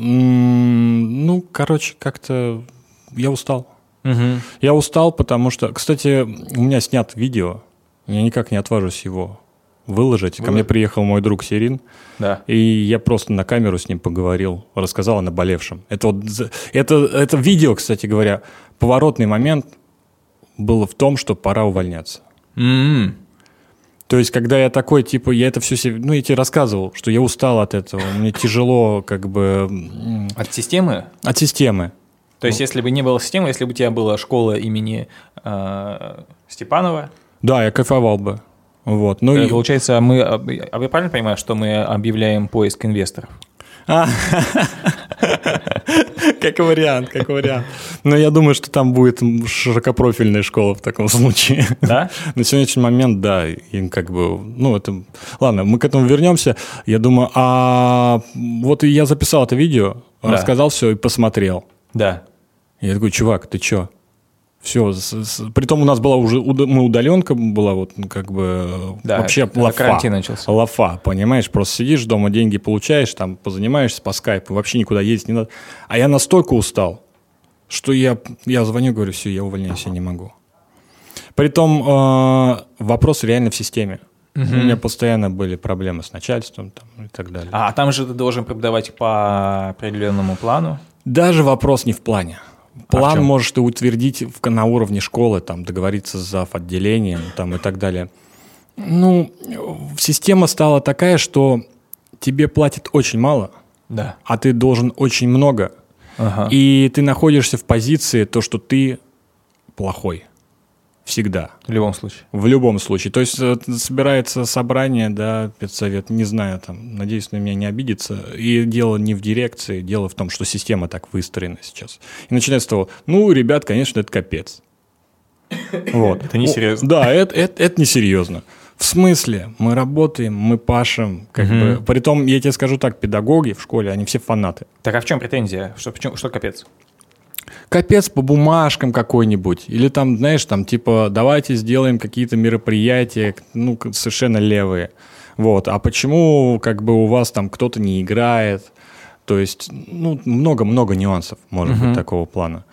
Ну, короче, как-то я устал. Мгм. Я устал, потому что, кстати, у меня снят видео. Я никак не отважусь его выложить. Ко мне приехал мой друг Сирин. Да. И я просто на камеру с ним поговорил, рассказал о наболевшем. Это, вот, это, это видео, кстати говоря, поворотный момент был в том, что пора увольняться. М. То есть, когда я такой, типа, я это все себе, ну, я тебе рассказывал, что я устал от этого, мне тяжело, как бы, От системы? от системы. То есть, если бы не было системы, если бы у тебя была школа имени э, Степанова, Да, я кайфовал бы. Вот. Ну, э, и- получается, мы, об- а вы правильно понимаете, что мы объявляем поиск инвесторов? А. Как вариант, как вариант. Но я думаю, что там будет широкопрофильная школа в таком случае. Да? На сегодняшний момент, да, им как бы, ну, это... Ладно, мы к этому вернемся. Я думаю, а вот и я записал это видео, рассказал все и посмотрел. Да. Я такой, чувак, ты чё? Все, притом у нас была уже, мы удаленка была, вот ну, как бы Да, вообще лафа. карантин начался. Лафа, понимаешь, просто сидишь дома, деньги получаешь, там позанимаешься по скайпу, вообще никуда ездить не надо. А я настолько устал, что я, я звоню, говорю, все, я увольняюсь, я не могу. Притом э, вопрос реально в системе. У меня постоянно были проблемы с начальством там, и так далее. А там же ты должен преподавать по определенному плану. Даже вопрос не в плане. План А можешь ты утвердить в- на уровне школы, там, договориться с зав. отделением там, и так далее. Ну, система стала такая, что тебе платят очень мало, Да. а ты должен очень много. Ага. И ты находишься в позиции то, что ты плохой. Всегда. В любом случае. В любом случае. То есть э, собирается собрание, да, педсовет, не знаю, там, надеюсь, на меня не обидится. И дело не в дирекции, дело в том, что система так выстроена сейчас. И начинается с того, ну, ребят, конечно, это капец. [coughs] Вот. Это несерьезно. Да, это, это, это несерьезно. В смысле? Мы работаем, мы пашем. Как угу. бы. Притом, я тебе скажу так, педагоги в школе, они все фанаты. Так а в чем претензия? Что, почему, что капец? Капец по бумажкам какой-нибудь. Или там, знаешь, там типа давайте сделаем какие-то мероприятия, ну, совершенно левые. Вот. А почему как бы у вас там кто-то не играет? То есть, ну, много-много нюансов может uh-huh. быть такого плана.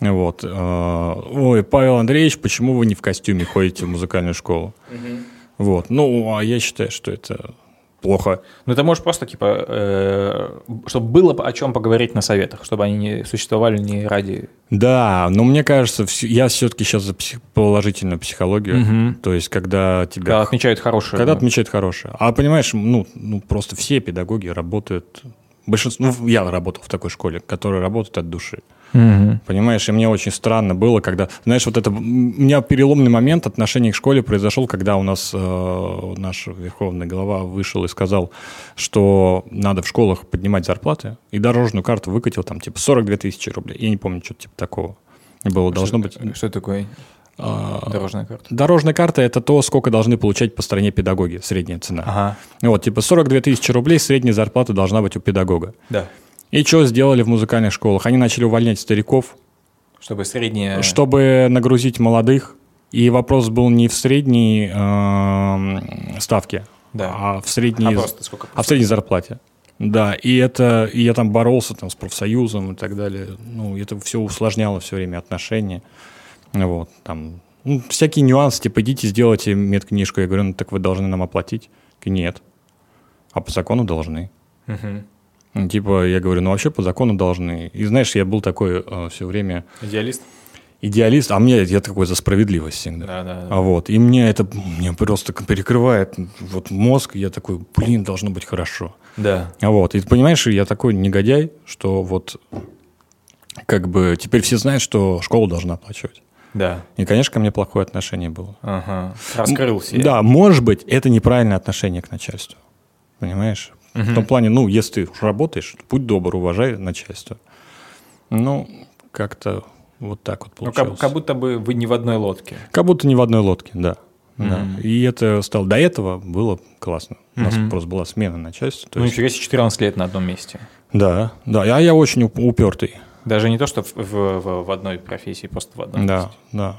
Вот. Э, ой, Павел Андреевич, почему вы не в костюме ходите в музыкальную школу? Uh-huh. Вот. Ну, а я считаю, что это плохо. Ну, ты можешь просто, типа, э, чтобы было о чем поговорить на советах, чтобы они не существовали не ради... Да, но мне кажется, я все-таки сейчас за псих... положительную психологию. Угу. То есть, когда тебя... Когда отмечают хорошее. Когда да. отмечают хорошее. А понимаешь, ну, ну, просто все педагоги работают... Большинство... Ну, я работал в такой школе, которые работают от души. Угу. Понимаешь, и мне очень странно было, когда, знаешь, вот это, у меня переломный момент отношений к школе произошел, когда у нас э, наш верховный глава вышел и сказал, что надо в школах поднимать зарплаты, и дорожную карту выкатил там типа 42 тысячи рублей. Я не помню, что-то типа такого. Было, что, должно быть... Что такое? А, дорожная карта. Дорожная карта – это то, сколько должны получать по стране педагоги, средняя цена. Ага. Вот, типа 42 тысячи рублей средняя зарплата должна быть у педагога. Да. И что сделали в музыкальных школах? Они начали увольнять стариков. Чтобы средние... Чтобы нагрузить молодых. И вопрос был не в средней э, ставке, да. а в средней, а, просто сколько а в средней зарплате. Да, и это, и я там боролся там с профсоюзом и так далее. Ну, это все усложняло все время отношения. Вот, там, ну, всякие нюансы, типа, идите, сделайте медкнижку. Я говорю, ну, так вы должны нам оплатить. Нет. А по закону должны. Угу. Типа, я говорю, ну вообще по закону должны. И знаешь, я был такой э, все время... Идеалист? Идеалист, а мне я такой за справедливость всегда. Да, да, да. А вот, и мне это мне просто перекрывает вот мозг, я такой, блин, должно быть хорошо. Да. А вот, и ты понимаешь, я такой негодяй, что вот как бы теперь все знают, что школа должна оплачивать. Да. И, конечно, ко мне плохое отношение было. Ага. Раскрылся. Да, может быть, это неправильное отношение к начальству. Понимаешь? Угу. В том плане, ну, если ты работаешь, будь добр, уважай начальство. Ну, как-то вот так вот получилось. Ну, как, как будто бы вы не в одной лодке. Как будто не в одной лодке, да. Mm-hmm. да. И это стало... До этого было классно. У нас mm-hmm. просто была смена начальства. Ну, есть... нифига себе, 14 лет на одном месте. Да, да. А я очень упертый. Даже не то, что в, в, в одной профессии, просто в одном да, месте. Да, да.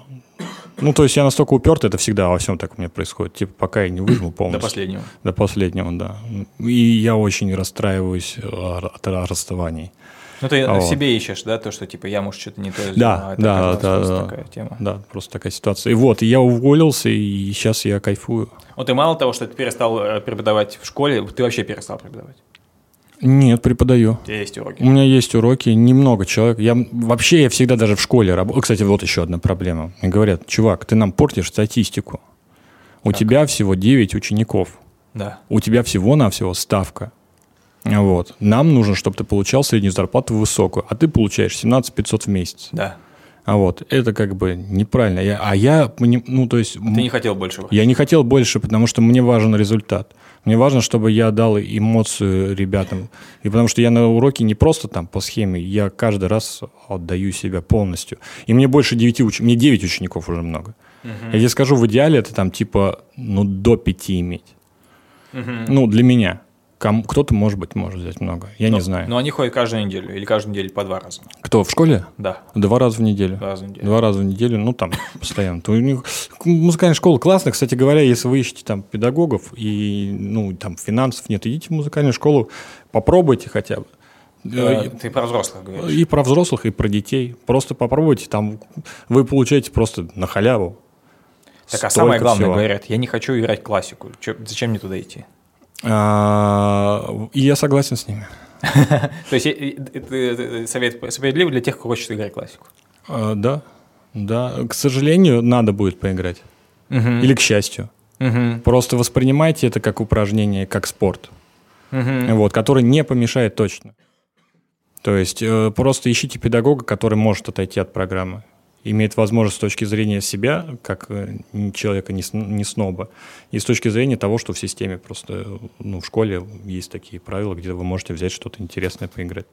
Ну, то есть я настолько уперт, это всегда во всем так у меня происходит. Типа, пока я не выжму полностью. До последнего. До последнего, да. И я очень расстраиваюсь э, от расставаний. Ну, ты вот. в себе ищешь, да, то, что, типа, я, может, что-то не то сделал, да, а это да, да, да, такая тема. Да, просто такая ситуация. И вот, я уволился, и сейчас я кайфую. Вот и мало того, что ты перестал э, преподавать в школе, ты вообще перестал преподавать. Нет, преподаю. У тебя есть уроки? У меня есть уроки, немного человек. Я вообще я всегда даже в школе работаю. Кстати, вот еще одна проблема. Мне говорят, чувак, ты нам портишь статистику. У так. тебя всего 9 учеников. Да. У тебя всего-навсего ставка. Вот. Нам нужно, чтобы ты получал среднюю зарплату высокую, а ты получаешь 17 500 в месяц. Да. А вот это как бы неправильно. Я, а я, ну то есть... Ты не хотел больше? Я не хотел больше, потому что мне важен результат. Мне важно, чтобы я дал эмоцию ребятам. И потому что я на уроке не просто там по схеме, я каждый раз отдаю себя полностью. И мне больше 9 учеников, мне 9 учеников уже много. Угу. Я тебе скажу, в идеале это там типа, ну, до 5 иметь. Угу. Ну, для меня. Кому, кто-то, может быть, может взять много. Я но, не знаю. Но они ходят каждую неделю или каждую неделю по два раза? Кто, в школе? Да. Два раза в неделю. Два раза в неделю. Два раза в неделю, ну, там, [laughs] постоянно. То у них музыкальная школа классная. Кстати говоря, если вы ищете там педагогов и, ну, там, финансов нет, идите в музыкальную школу, попробуйте хотя бы. Э, ты про взрослых говоришь. И про взрослых, и про детей. Просто попробуйте, там вы получаете просто на халяву. Так, а самое главное, всего. говорят, я не хочу играть классику. Че, зачем мне туда идти? А, и я согласен с ними. [laughs] То есть это совет справедливый для тех, кто хочет играть классику? А, да, да. К сожалению, надо будет поиграть. Или к счастью. Просто воспринимайте это как упражнение, как спорт. Вот, который не помешает точно. То есть э, просто ищите педагога, который может отойти от программы. Имеет возможность с точки зрения себя, как э, человека не, не сноба, и с точки зрения того, что в системе просто, ну, в школе есть такие правила, где вы можете взять что-то интересное поиграть.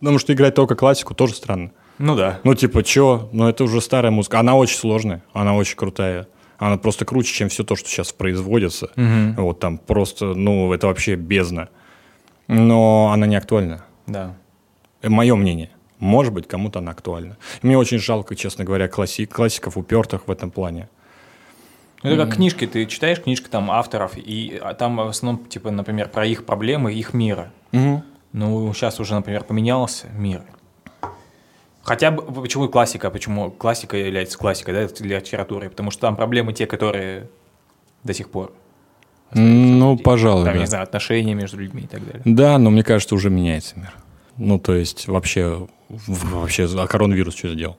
Потому что играть только классику тоже странно. Ну да. Ну типа, чё? Ну это уже старая музыка. Она очень сложная, она очень крутая. Она просто круче, чем все то, что сейчас производится. Угу. Вот там просто, ну, это вообще бездна. Но она не актуальна. Да. Мое мнение. Может быть, кому-то она актуальна. Мне очень жалко, честно говоря, класси- классиков упертых в этом плане. Ну, это как книжки, ты читаешь книжки там авторов, и а, там в основном, типа, например, про их проблемы, их мира. Угу. Ну, сейчас уже, например, поменялся мир. Хотя бы, почему классика, почему классика является классикой, да, для литературы, потому что там проблемы те, которые до сих пор. Ну, пожалуй, Там, да. не знаю, отношения между людьми и так далее. Да, но мне кажется, уже меняется мир. Ну, то есть вообще, вообще, а коронавирус что сделал?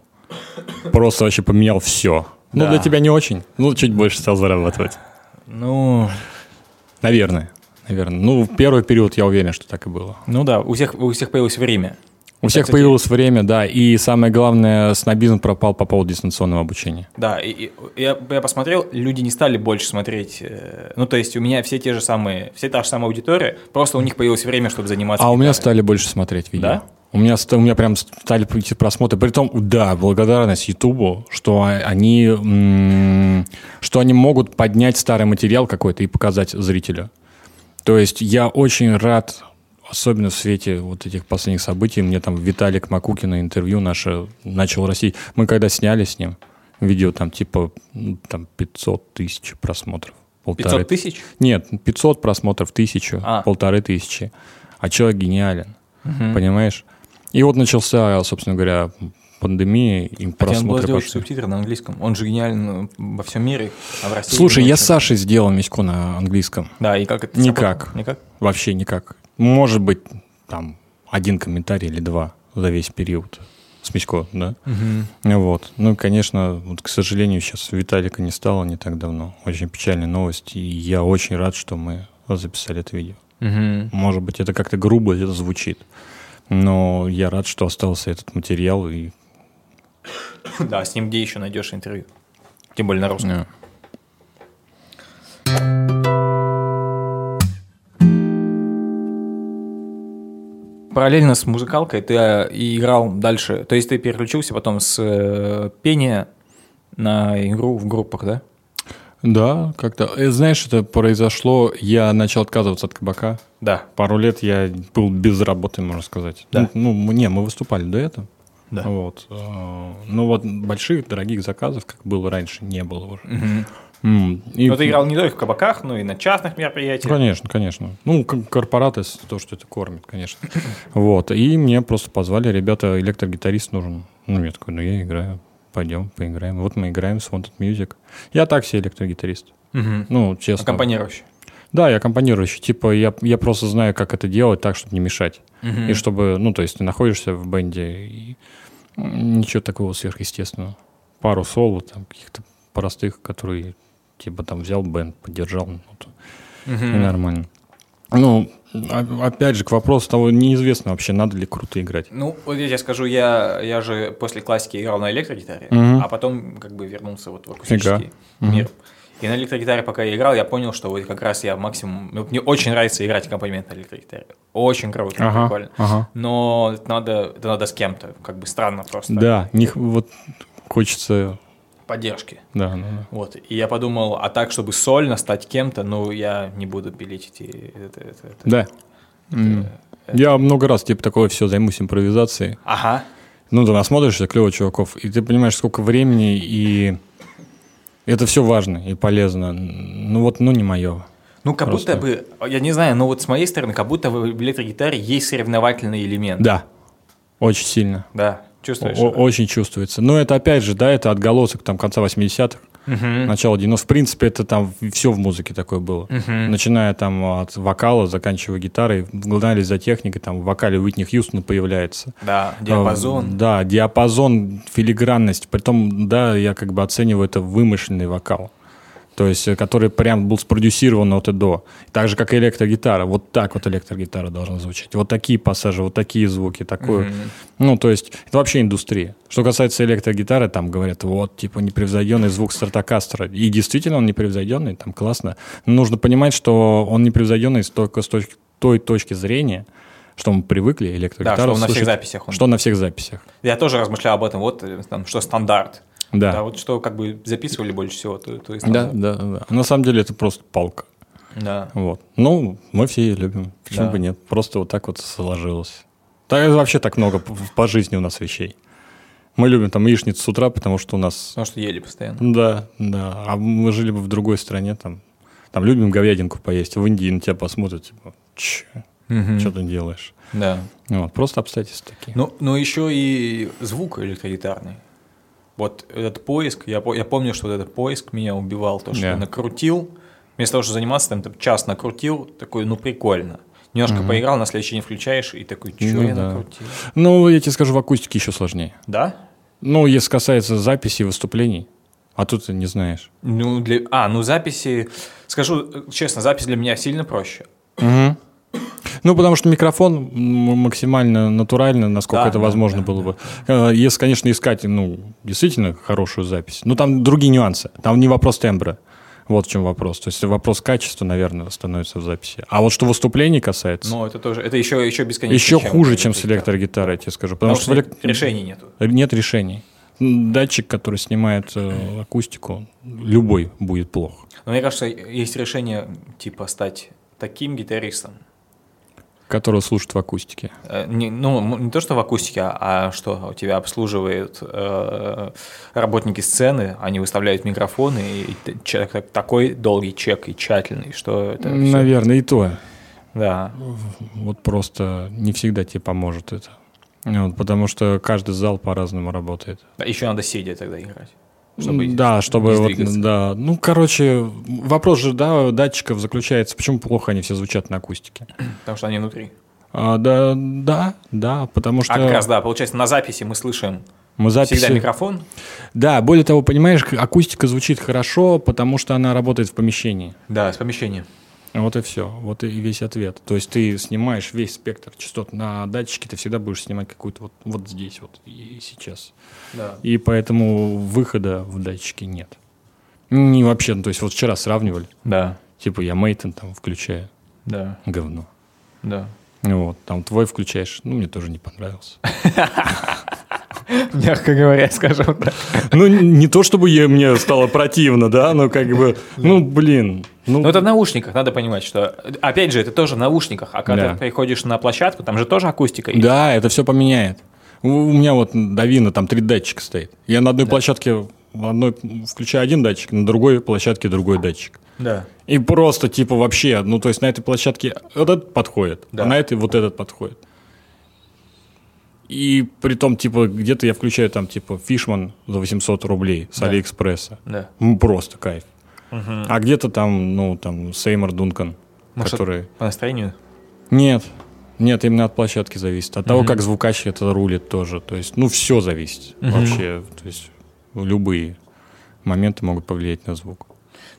Просто вообще поменял все. Ну, Да. для тебя не очень. Ну, чуть больше стал зарабатывать. Ну, Наверное. Наверное. Ну, в первый период я уверен, что так и было. ну да, у всех, у всех появилось время. У всех появилось время, да, и самое главное, снобизм пропал по поводу дистанционного обучения. Да, и, и я, я посмотрел, люди не стали больше смотреть. э, ну, то есть у меня все те же самые, все та же самая аудитория, просто у них появилось время, чтобы заниматься. А у меня гитарой. стали больше смотреть видео. Да? У меня, у меня прям стали просмотры. Притом, да, благодарность Ютубу, что а- они, что они могут поднять старый материал какой-то и показать зрителю. То есть я очень рад, особенно в свете вот этих последних событий, мне там Виталик Макукин интервью наше начал расти. Мы когда сняли с ним видео, там типа ну, там 500 тысяч просмотров. Полторы 500 тысяч? нет, 500 просмотров, тысячу, А. полторы тысячи. А человек гениален, понимаешь? И вот начался, собственно говоря, пандемия, и Хотя он просмотры сделать пошли. субтитры на английском. Он же гениален во всем мире, а в России... Слушай, я с Сашей сделал миську на английском. Да, и как это? Никак. Никак? Вообще никак. Может быть, там, один комментарий или два за весь период с Мисько, да? Вот. Ну, конечно, вот, к сожалению, сейчас Виталика не стало не так давно. Очень печальная новость, и я очень рад, что мы записали это видео. Мгм. Может быть, это как-то грубо это звучит, но я рад, что остался этот материал. И... [coughs] Да, с ним где еще найдешь интервью? Тем более на русском. Параллельно с музыкалкой ты э, играл дальше. То есть ты переключился потом с э, пения на игру в группах, да? Да, как-то. э, Знаешь, это произошло, я начал отказываться от кабака. Да. Пару лет я был без работы, можно сказать. Да. Ну, ну, не, мы выступали до этого. Да. Вот. Ну вот больших, дорогих заказов, как было раньше, не было уже. Мгм. М, и- Но ты играл не только в кабаках, но и на частных мероприятиях. Конечно, конечно. Ну, корпораты, то, что это кормит, конечно. [laughs] Вот. И мне просто позвали, ребята, электрогитарист нужен. Ну, я такой, ну, я играю. Пойдем, поиграем. Вот мы играем с Wanted Music. Я так себе электрогитарист. Мгм. Ну, честно. Аккомпанирующий. Да, я аккомпанирующий. Типа, я, я просто знаю, как это делать так, чтобы не мешать. Мгм. И чтобы, ну, то есть ты находишься в бенде, и ничего такого сверхъестественного. Пару соло, там, каких-то простых, которые, типа, там, взял бенд, поддержал, ну, и Мгм. нормально. Ну, о- опять же, к вопросу того, неизвестно вообще, надо ли круто играть. Ну, вот я тебе скажу, я, я же после классики играл на электрогитаре, Мгм. а потом как бы вернулся вот в акустический мир. И на электрогитаре, пока я играл, я понял, что вот как раз я максимум... ну, Мне очень нравится играть аккомпанемент на электрогитаре. Очень круто, Ага, прикольно. ага. Но это надо, это надо с кем-то, как бы странно просто. Да, них вот хочется, Поддержки. да, да, да. Вот. И я подумал, а так, чтобы сольно стать кем-то, ну, я не буду пилить эти... Это, это, это. Да. М. Я много раз, типа, такое все, займусь импровизацией. Ага. Ну, ты насмотришься, клево чуваков, и ты понимаешь, сколько времени, и это все важно и полезно. Ну, вот, ну, не мое. Ну, как Просто. будто бы, я не знаю, но вот с моей стороны, как будто в электрогитаре есть соревновательный элемент. Да, очень сильно. Да, чувствуешь? О- очень чувствуется. Но это, опять же, да, это отголосок там конца 80-х, Мгм. начала 90-х. В принципе, это там все в музыке такое было. Мгм. Начиная там от вокала, заканчивая гитарой, гнались за техникой, там в вокале Уитни Хьюстона появляется. Да, диапазон. А, Да, диапазон, филигранность. Притом, да, я как бы оцениваю это вымышленный вокал. То есть, э, который прям был спродюсирован от и до. Так же, как и электрогитара. Вот так вот электрогитара должна звучать. Вот такие пассажи, вот такие звуки, такое. Mm-hmm. Ну, то есть, это вообще индустрия. Что касается электрогитары, там говорят, вот, типа, непревзойденный звук стратокастера. И действительно он непревзойденный, там классно. Но нужно понимать, что он непревзойденный только с точки, той точки зрения, что мы привыкли электрогитару Да, что слушать, на всех записях. Он... Что на всех записях. Я тоже размышлял об этом, вот э, там, что стандарт. Да. да. Вот что как бы записывали больше всего, то, то есть да, да, да. На самом деле это просто палка. Да. Вот. Ну, мы все ее любим. Почему Да. бы нет? Просто вот так вот сложилось. Так вообще так много по, по жизни у нас вещей. Мы любим там яичницу с утра, потому что у нас... Потому что ели постоянно. Да, да. А мы жили бы в другой стране, там, там любим говядинку поесть. В Индии на тебя посмотрят, типа, че, Мгм. что ты делаешь? Да. Вот, просто обстоятельства такие. Ну, но еще и звук электрогитарный. Вот этот поиск, я, я помню, что вот этот поиск меня убивал, то, что Да. я накрутил, вместо того, чтобы заниматься, там, там, час накрутил, такой, ну, прикольно. Немножко поиграл, на следующий день включаешь, и такой, что Ну я да. накрутил? Ну, я тебе скажу, в акустике еще сложнее. Да? Ну, если касается записи выступлений, а тут ты не знаешь. Ну, для... А, ну, записи... Скажу э, честно, запись для меня сильно проще. Мгм. Ну, потому что микрофон максимально натурально, насколько Да, это да, возможно да, было бы. Э, Если, конечно, искать, ну, действительно хорошую запись. Ну, там другие нюансы. Там не вопрос тембра. Вот в чем вопрос. То есть вопрос качества, наверное, становится в записи. А вот что выступлений касается, Но это тоже... Это еще, еще бесконечно. еще хуже, чем с электрогитарой. электрогитарой, я тебе скажу. Потому, Потому, что, что, решений нету. нет решений. Датчик, который снимает э, акустику, любой будет плох. Но мне кажется, есть решение, типа, стать таким гитаристом, Которого слушают в акустике. Э, Не, ну, не то, что в акустике, а, а что тебя обслуживают э, работники сцены, они выставляют микрофоны, и так- такой долгий чек и тщательный, что это Наверное, и то. Да, Вот просто не всегда тебе поможет это. Вот, потому что каждый зал по-разному работает. еще надо сидя тогда играть. Чтобы да, чтобы вот, да. Ну, короче, вопрос же, да, датчиков заключается, почему плохо они все звучат на акустике. Потому что они внутри. А, да, да, да, потому что А как раз, да, получается, на записи мы слышим мы записи... всегда микрофон. Да, более того, понимаешь, акустика звучит хорошо, потому что она работает в помещении. Да, с помещения. Вот и все, вот и весь ответ. То есть ты снимаешь весь спектр частот на датчике, ты всегда будешь снимать какую-то вот, вот здесь вот и сейчас. Да. И поэтому выхода в датчике нет. Не вообще, ну, то есть вот вчера сравнивали, Да, типа я Мейтон там включаю, да, говно. да. Вот, там твой включаешь, ну, мне тоже не понравился. [laughs] [laughs] Мягко говоря, скажем так. Ну, не то чтобы я- мне стало противно, да, но как бы, ну, блин. Ну, Но это в наушниках, надо понимать, что, опять же, это тоже в наушниках, а когда Да. ты приходишь на площадку, там же тоже акустика есть. Да, это все поменяет. У меня вот Давина там три датчика стоит. Я на одной площадке в одной включаю один датчик, на другой площадке другой датчик. Да. И просто типа вообще, ну то есть на этой площадке этот подходит, Да. а на этой вот этот подходит. И при том, типа, где-то я включаю там, типа, Фишман за 800 рублей с Да. Алиэкспресса. Да. Ну, просто кайф. А где-то там, ну, там, Сеймор Дункан, Может, который... По настроению? Нет, нет, именно от площадки зависит. От того, как звукач это рулит тоже. То есть, ну, все зависит вообще. То есть, любые моменты могут повлиять на звук.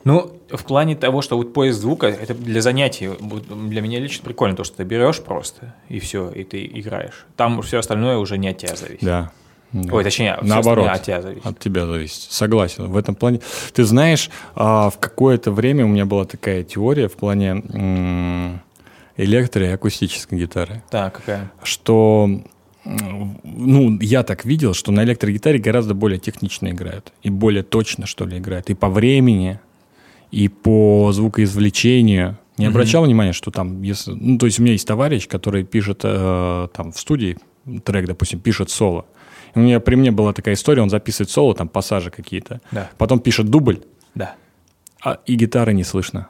Ну, в плане того, что вот поиск звука, это для занятий, для меня лично прикольно, то, что ты берешь просто, и все, и ты играешь. Там все остальное уже не от тебя зависит. Да. Да. Ой, точнее, Наоборот, от тебя зависит. от тебя зависит. Согласен. В этом плане. Ты знаешь, а, в какое-то время у меня была такая теория в плане электро- и акустической гитары, Так, какая? что ну, я так видел, что на электрогитаре гораздо более технично играют. И более точно, что ли, играют. И по времени, и по звукоизвлечению. Не обращал внимания, что там, если, ну, то есть у меня есть товарищ, который пишет э, там в студии трек, допустим, пишет соло. И у меня при мне была такая история, он записывает соло, там пассажи какие-то, Да. потом пишет дубль, Да. а и гитары не слышно.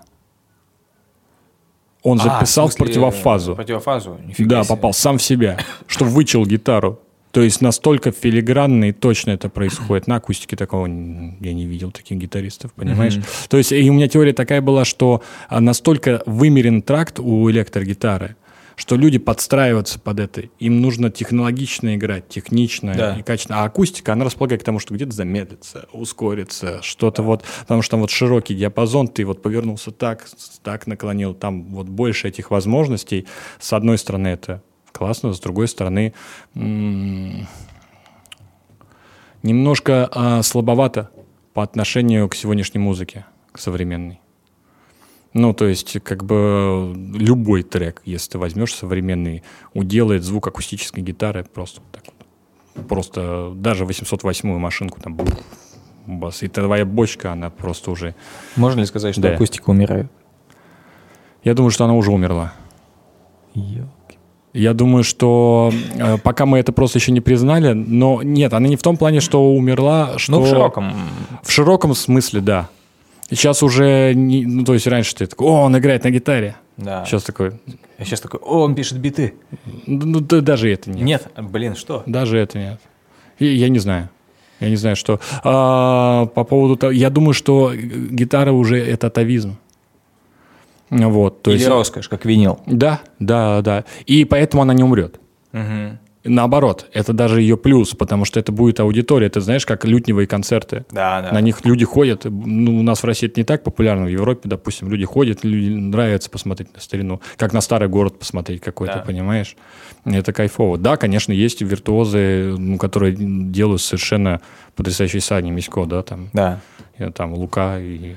Он А, записал в смысле, в противофазу. Противофазу? Нифига Да, себе. попал сам в себя, что вычел гитару. То есть настолько филигранно и точно это происходит. На акустике такого я не видел таких гитаристов, понимаешь? То есть и у меня теория такая была, что а, настолько вымерен тракт у электрогитары, что люди подстраиваются под это. Им нужно технологично играть, технично Да. и качественно. А акустика, она располагает к тому, что где-то замедлится, ускорится, что-то вот, потому что там вот широкий диапазон, ты вот повернулся так, так наклонил, там вот больше этих возможностей. С одной стороны это классно, с другой стороны немножко а, слабовато по отношению к сегодняшней музыке, к современной. Ну, то есть, как бы любой трек, если ты возьмешь современный, уделает звук акустической гитары просто вот так вот. Просто даже 808-ю машинку там бас. И твоя бочка, она просто уже... Можно ли сказать, что Да. акустика умирает? Я думаю, что она уже умерла. Я думаю, что э, пока мы это просто еще не признали, но нет, она не в том плане, что умерла, что... Ну, в широком. В широком смысле, да. Сейчас уже, не, ну, то есть раньше ты такой, о, он играет на гитаре. Да. Сейчас такой, Я сейчас такой, о, он пишет биты. ну, да- даже это нет. Нет, блин, что? Даже это нет. И я не знаю. Я не знаю, что. А, по поводу того, я думаю, что гитара уже это атовизм. Вот, то Или есть. роскошь, как винил. Да, да, да. И поэтому она не умрет. Мгм. Наоборот, это даже ее плюс, потому что это будет аудитория. Ты знаешь, как лютневые концерты. Да, да. На них люди ходят. Ну, у нас в России это не так популярно. В Европе, допустим, люди ходят, людям нравится посмотреть на старину. Как на старый город посмотреть какой-то, Да. понимаешь? Это кайфово. Да, конечно, есть виртуозы, ну, которые делают совершенно потрясающие сани, Мисько, да, там, Да. и, там Лука. И...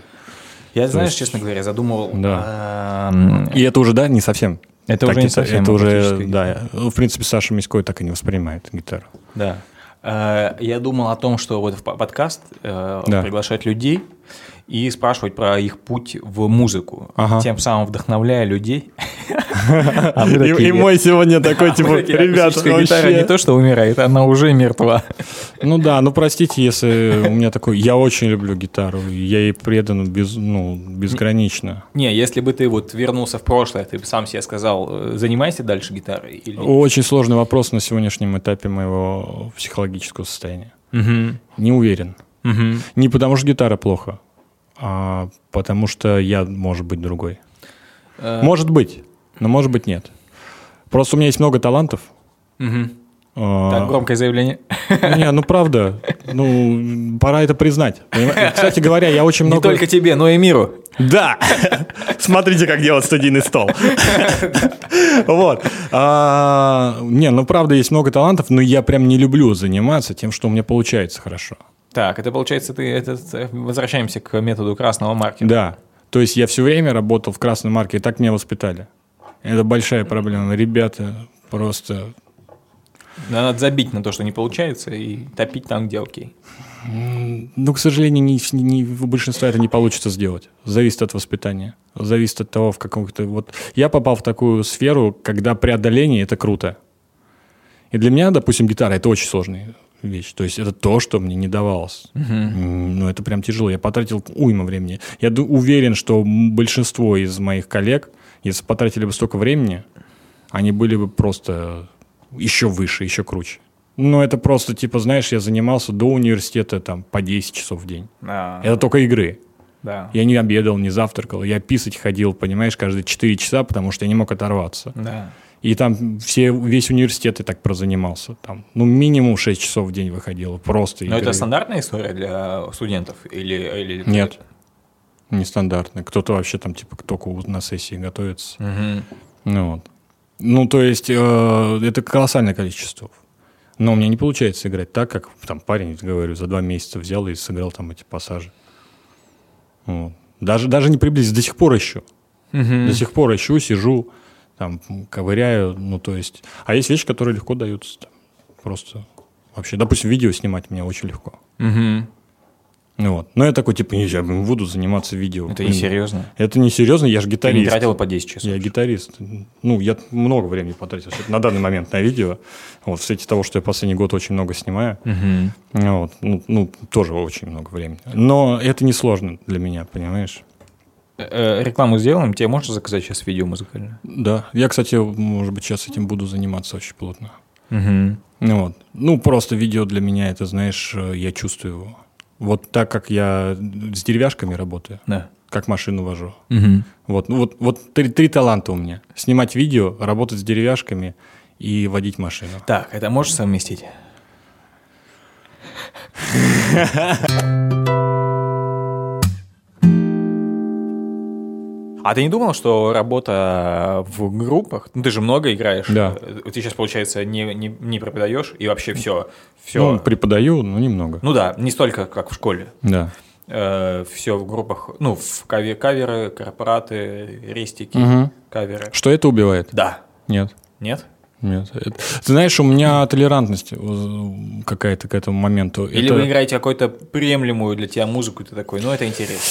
Я, знаешь, есть- честно говоря, задумывал... Да. эм, и это уже, да, не совсем. Это так уже не совсем Это уже, да. В принципе, Саша Миськой так и не воспринимает гитару. Да. Э, Я думал о том, что вот в по- подкаст э, Да. приглашать людей и спрашивать про их путь в музыку, Ага. тем самым вдохновляя людей. [laughs] А И, мой сегодня [laughs] такой, типа, ребят, гитара не то, что умирает, она уже мертва. [laughs] Ну да, ну простите, если у меня такой... Я очень люблю гитару, я ей предан без, ну, безгранично. Не, если бы ты вот вернулся в прошлое, ты бы сам себе сказал, э, занимайся дальше гитарой или? Очень сложный вопрос на сегодняшнем этапе моего психологического состояния. Не уверен. Не потому что гитара плохо, а потому что я, может быть, другой. Э, Может быть, но может быть нет. Просто у меня есть много талантов. мгм. А, Так, громкое заявление. Не, ну правда, ну пора это признать. Кстати говоря, я очень Не много... только тебе, но и миру. Да! Смотрите, как делать студийный стол. Вот. А, Не, ну правда, есть много талантов, но я прям не люблю заниматься тем, что у меня получается хорошо. Так, это получается, ты это, э, возвращаемся к методу красного маркера. Да. То есть я все время работал в красной марке, и так меня воспитали. Это большая проблема. Ребята просто... Надо забить на то, что не получается, и топить там, где окей. Ну, к сожалению, не, не- у большинства это не получится сделать. Зависит от воспитания. Зависит от того, в каком-то... Вот я попал в такую сферу, когда преодоление — это круто. И для меня, допустим, гитара — это очень сложная вещь. То есть это то, что мне не давалось. М, Ну, это прям тяжело. Я потратил уйма времени. Я уверен, что большинство из моих коллег, если потратили бы столько времени, они были бы просто еще выше, еще круче. Ну, это просто, типа, знаешь, я занимался до университета там по 10 часов в день. А, Это только игры. да. Я не обедал, не завтракал. Я писать ходил, понимаешь, каждые 4 часа, потому что я не мог оторваться. Да. И там все, весь университет я так прозанимался. Там, ну, минимум 6 часов в день выходило. Просто Но игры. это стандартная история для студентов? Или, или... Нет. Нестандартно. Кто-то вообще там, типа, только на сессии готовится. Мгм. Ну, вот. ну то есть, э, это колоссальное количество часов. Но у меня не получается играть так, как там парень, говорю, за два месяца взял и сыграл там эти пассажи. Вот. Даже, даже не приблизиться, до сих пор ищу. Мгм. До сих пор ищу, сижу, там, ковыряю, ну, то есть... А есть вещи, которые легко даются. там, просто вообще, допустим, видео снимать мне очень легко. Ну, вот. Но я такой, типа, нельзя, буду заниматься видео. Это не серьезно. Это не серьезно, я же Ты не гитарист. тратил по 10 часов. Я гитарист. Ну, я много времени потратил на данный момент на видео. Вот, в свете того, что я последний год очень много снимаю. Мгм. Вот, ну, ну, тоже очень много времени. Но это не сложно для меня, понимаешь? Э, Рекламу сделаем, тебе можно заказать сейчас видео музыкальное? Да. Я, кстати, может быть, сейчас этим буду заниматься очень плотно. Мгм. Ну, вот. ну, просто видео для меня, это, знаешь, э, я чувствую его. Вот так как я с деревяшками работаю, Да. как машину вожу. Угу. Вот, ну, вот, вот три, три таланта у меня. Снимать видео, работать с деревяшками и водить машину. Так, это можешь совместить? [laughs] А ты не думал, что работа в группах, ну ты же много играешь, да. ты сейчас, получается, не, не, не преподаешь и вообще все, все... Ну, преподаю, но немного. Ну да, не столько, как в школе. Да. Э, все в группах, ну, в кавер, каверы, корпораты, рестики, угу. каверы. Что это убивает? Да. Нет. Нет? Нет. Ты знаешь, у меня толерантность какая-то к этому моменту. Или это... вы играете какую-то приемлемую для тебя музыку, и ты такой, ну это интересно.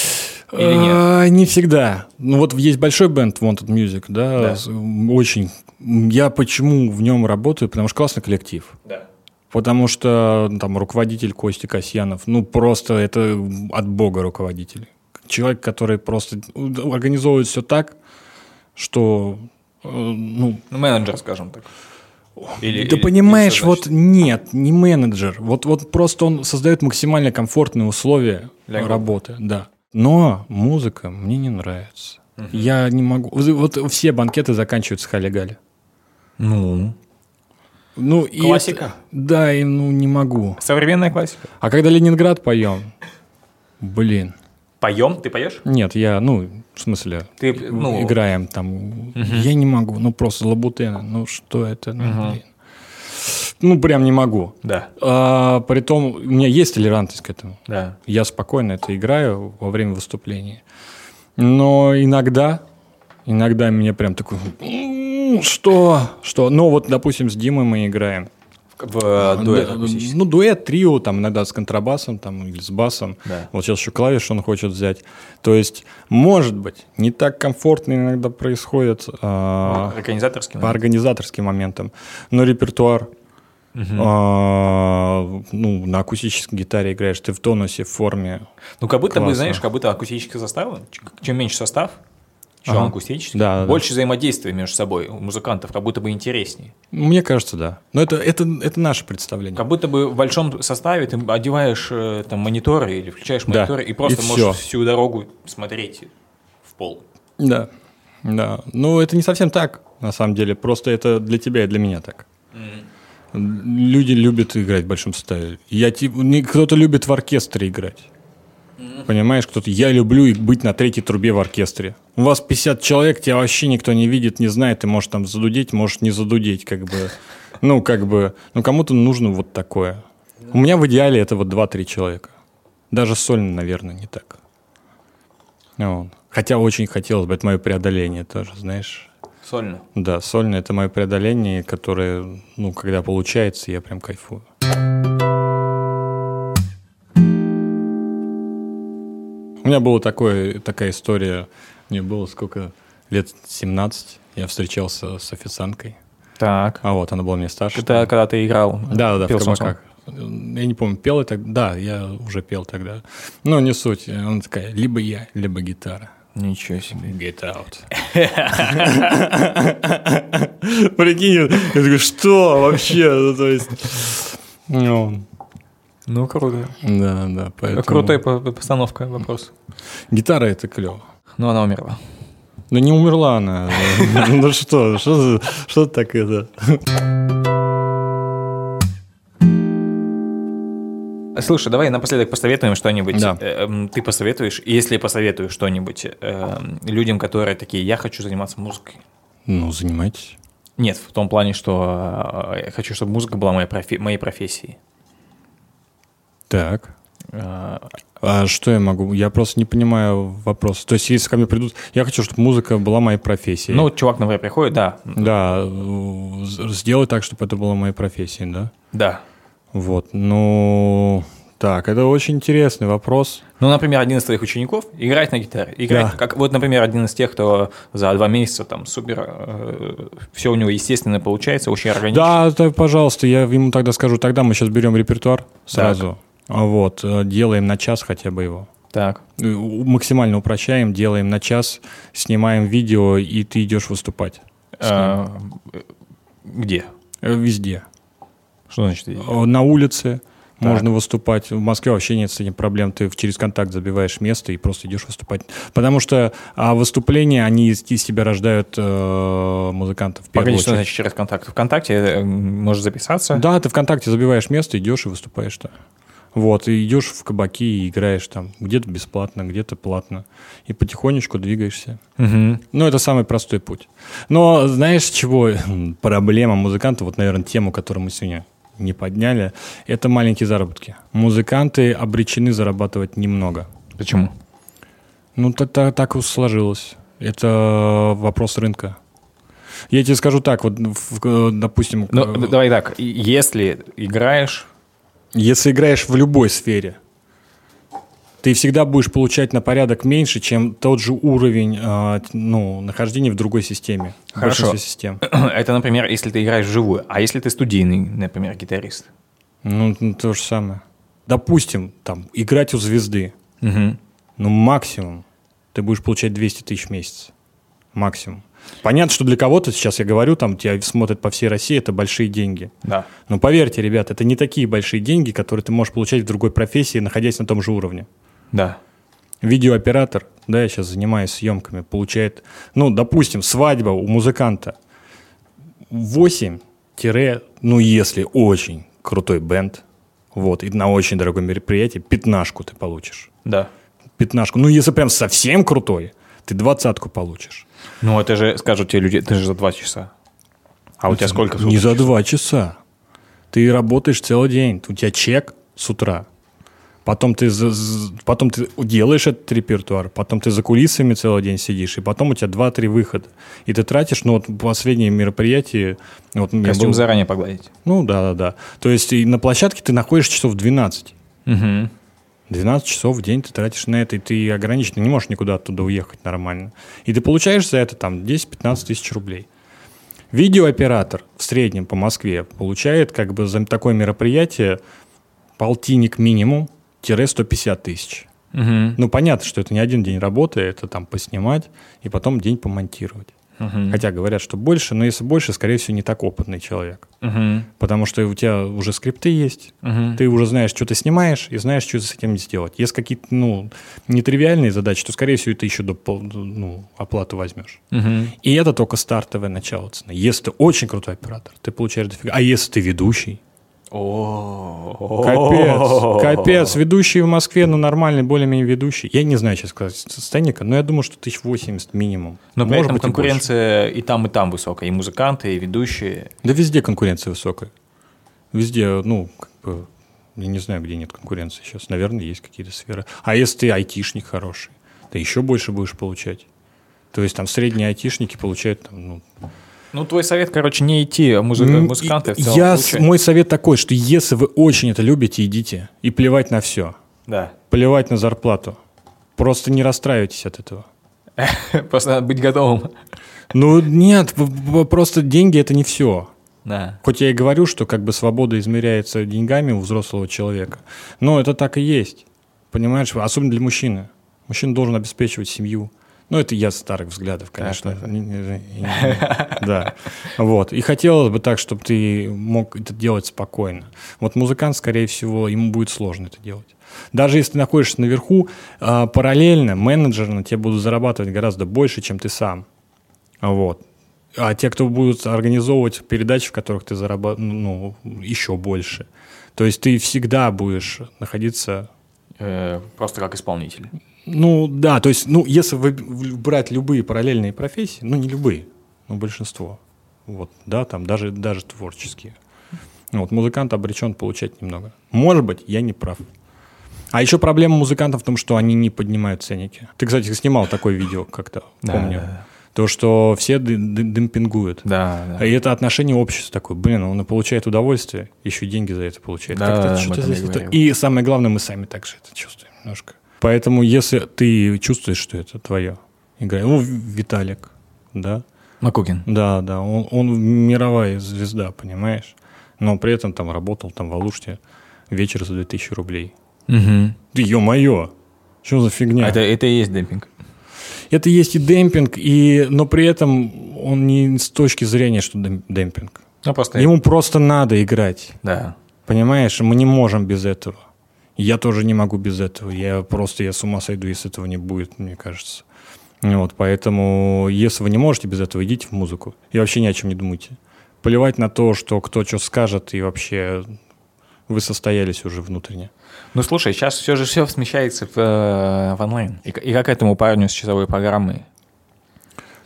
Или нет? А, не всегда. Ну вот есть большой бенд Wanted Music, да, да, очень. Я почему в нем работаю? Потому что классный коллектив. Да. Потому что там руководитель Кости Касьянов, ну просто это от бога руководитель. Человек, который просто организовывает все так, что Э, ну, ну, менеджер, скажем так. Или, да или, понимаешь, или вот нет, не менеджер. Вот, вот просто он создает максимально комфортные условия Для работы, да. Но музыка мне не нравится. Угу. Я не могу. Вот все банкеты заканчиваются хали-гали. Ну. Ну, классика. Это, да, и ну не могу. Современная классика. А когда Ленинград поем, блин. Поем? Ты поешь? Нет, я, ну, в смысле, Ты, ну... играем там. Угу. Я не могу, ну просто лабутена. Ну что это? Ну, угу. блин. ну прям не могу. Да. А, притом у меня есть толерантность к этому. Да. Я спокойно это играю во время выступления. Но иногда, иногда меня прям такой, что, что? Ну вот, допустим, с Димой мы играем. В э, дуэт Ну, дуэт, трио, там иногда с контрабасом там, или с басом. Да. Вот сейчас еще клавиш он хочет взять. То есть, может быть, не так комфортно иногда происходит. А, организаторским? По организаторским моментам. Но репертуар Угу. А, ну, на акустической гитаре играешь, ты в тонусе, в форме. Ну, как будто Классно. бы, знаешь, как будто акустический состав, чем меньше состав, чем ага. акустический. Да, Больше да. взаимодействия между собой у музыкантов, как будто бы интереснее. Мне кажется, да. Но это, это, это наше представление. Как будто бы в большом составе ты одеваешь э, там мониторы или включаешь мониторы да. и просто и можешь все. всю дорогу смотреть в пол. Да, да. Ну, это не совсем так, на самом деле. Просто это для тебя и для меня так. Mm. Люди любят играть в большом составе. Я, кто-то любит в оркестре играть. Понимаешь, кто-то, я люблю быть на третьей трубе в оркестре. У вас 50 человек, тебя вообще никто не видит, не знает, ты можешь там задудеть, можешь не задудеть, как бы. Ну, как бы, ну, кому-то нужно вот такое. У меня в идеале это вот 2-3 человека. Даже сольно, наверное, не так. Вот. Хотя очень хотелось бы, это мое преодоление тоже, знаешь. Сольно? Да, сольно это мое преодоление, которое, ну, когда получается, я прям кайфую. Меня была такое, такая история, мне было сколько, лет 17, я встречался с официанткой. Так. А вот, она была мне старше. Это когда ты играл? Да, да, пел в кабаках. Я не помню, пел я тогда? Да, я уже пел тогда. Но не суть. Она такая, либо я, либо гитара. Ничего себе. Get out. [laughs] Прикинь, я такой, что вообще? Ну, то есть, ну, ну, круто. Да, да. Поэтому... Крутая постановка вопрос. Гитара это клево. Но она умерла. Ну не умерла она. [laughs] Ну что, что что так это? Слушай, давай напоследок посоветуем что-нибудь. Да. Эм, ты посоветуешь, если посоветуешь что-нибудь эм, людям, которые такие, я хочу заниматься музыкой. Ну, занимайтесь. Нет, в том плане, что э, я хочу, чтобы музыка была моей, профи- моей профессией. Так. А, а что я могу? Я просто не понимаю вопрос. То есть, если ко мне придут... Я хочу, чтобы музыка была моей профессией. Ну, чувак, например, приходит, да. Да, сделай так, чтобы это было моей профессией, да? Да. Вот, ну... Так, это очень интересный вопрос. Ну, например, один из твоих учеников играет на гитаре. Играет, да. как вот, например, один из тех, кто за два месяца там супер, э, все у него естественно получается, очень органично. Да, да, пожалуйста, я ему тогда скажу, тогда мы сейчас берем репертуар сразу. Так. Вот, э, делаем на час хотя бы его. Так. Э, максимально упрощаем, делаем на час, снимаем видео, и ты идешь выступать. А, где? Везде. Что значит? На улице, Можно выступать. В Москве вообще нет с этим проблем. Ты через контакт забиваешь место и просто идешь выступать. Потому что а выступления, они из, из себя рождают э, музыкантов. Погоди, что значит через контакт? ВКонтакте э, можешь записаться? Да, ты ВКонтакте забиваешь место, идешь и выступаешь там. Вот, и идешь в кабаки и играешь там. Где-то бесплатно, где-то платно. И потихонечку двигаешься. Мгм. Ну, это самый простой путь. Но знаешь, чего проблема музыканта, вот, наверное, тему, которую мы сегодня не подняли, это маленькие заработки. Музыканты обречены зарабатывать немного. Почему? Ну, так, так, так уж сложилось. Это вопрос рынка. Я тебе скажу так, вот, в- э, допустим, Ну, э, д- давай так, и- если играешь, если играешь в любой сфере, ты всегда будешь получать на порядок меньше, чем тот же уровень э, ну, нахождения в другой системе. Хорошо. систем. [clears throat] это, например, если ты играешь вживую, а если ты студийный, например, гитарист? Ну, то же самое. Допустим, там, играть у звезды. Мгм. Ну, максимум ты будешь получать 200 тысяч в месяц. Максимум. Понятно, что для кого-то, сейчас я говорю, там тебя смотрят по всей России, это большие деньги. Да. Но поверьте, ребят, это не такие большие деньги, которые ты можешь получать в другой профессии, находясь на том же уровне. Да. Видеооператор, да, я сейчас занимаюсь съемками, получает, ну, допустим, свадьба у музыканта 8 ну, если очень крутой бенд, вот, и на очень дорогом мероприятии, пятнашку ты получишь. Да. Пятнашку. Ну, если прям совсем крутой, ты двадцатку получишь. Ну, это же, скажут тебе люди, это же за два часа. А у тебя сколько? Не за два часа. Ты работаешь целый день. У тебя чек с утра. Потом ты, потом ты делаешь этот репертуар, потом ты за кулисами целый день сидишь, и потом у тебя 2-3 выхода. И ты тратишь, ну вот последнее мероприятие... Вот Костюм был- заранее погладить. Ну да, да, да. То есть на площадке ты находишь часов 12. Угу. 12 часов в день ты тратишь на это, и ты ограничен, ты не можешь никуда оттуда уехать нормально. И ты получаешь за это там 10-15 тысяч рублей. Видеооператор в среднем по Москве получает как бы за такое мероприятие полтинник минимум, тире 150 тысяч. Угу. Ну, понятно, что это не один день работы, это там поснимать и потом день помонтировать. Угу. Хотя говорят, что больше, но если больше, скорее всего, не так опытный человек. Угу. Потому что у тебя уже скрипты есть, Угу. ты уже знаешь, что ты снимаешь, и знаешь, что с этим сделать. Если какие-то, ну, нетривиальные задачи, то, скорее всего, ты еще до, ну, оплату возьмешь. Угу. И это только стартовое начало цены. Если ты очень крутой оператор, ты получаешь дофига. А если ты ведущий? Капец, капец. Ведущий в Москве, ну, нормальный, более-менее ведущий. Я не знаю, сейчас сказать состояние, но я думаю, что 1080 минимум. Но при этом быть, и конкуренция и там, и там высокая. И музыканты, и ведущие. Да везде конкуренция высокая. Везде, ну, как бы, я не знаю, где нет конкуренции сейчас. Наверное, есть какие-то сферы. А если ты айтишник хороший, ты еще больше будешь получать. То есть там средние айтишники получают там, ну, Ну, твой совет, короче, не идти а музы- музыканты в целом я, мой совет такой, что если вы очень это любите, идите. И плевать на все. Да. Плевать на зарплату. Просто не расстраивайтесь от этого. [laughs] Просто надо быть готовым. Ну, нет, просто деньги это не все. Да. Хоть я и говорю, что как бы свобода измеряется деньгами у взрослого человека, но это так и есть. Понимаешь, особенно для мужчины. Мужчина должен обеспечивать семью. Ну, это я старых взглядов, конечно. [laughs] Да. Вот. И хотелось бы так, чтобы ты мог это делать спокойно. Вот музыкант, скорее всего, ему будет сложно это делать. Даже если ты находишься наверху, а, параллельно менеджеры на тебе будут зарабатывать гораздо больше, чем ты сам. Вот. А те, кто будут организовывать передачи, в которых ты зарабатываешь, ну, еще больше. То есть ты всегда будешь находиться Э, Просто как исполнитель. Ну да, то есть, ну, если вы брать любые параллельные профессии, ну не любые, но большинство, вот, да, там даже, даже творческие. Вот, музыкант обречен получать немного. Может быть, я не прав. А еще проблема музыкантов в том, что они не поднимают ценники. Ты, кстати, снимал такое видео как-то, Да, помню. да, да. То, что все демпингуют. Да, да. И это отношение общества такое, блин, он получает удовольствие, еще и деньги за это получает. Да, Как-то да, я здесь это- говорил. И самое главное, мы сами также это чувствуем немножко. Поэтому, если ты чувствуешь, что это твое, игра, ну, Виталик, да, Макукин. да, да, он, он мировая звезда, понимаешь, но при этом там работал там в Алуште вечер за 2000 рублей. Угу. Да ё-моё, что за фигня? Это, это и есть демпинг. Это есть и демпинг, и, но при этом он не с точки зрения, что дем- демпинг. Ну, просто... Ему просто надо играть. Да. Понимаешь, мы не можем без этого. Я тоже не могу без этого. Я просто, я с ума сойду, если этого не будет, мне кажется. Вот, поэтому, если вы не можете без этого, идите в музыку. И вообще ни о чем не думайте. Плевать на то, что кто что скажет, и вообще вы состоялись уже внутренне. Ну, слушай, сейчас все же все смещается в, э, в онлайн. И, и как этому парню с часовой программой?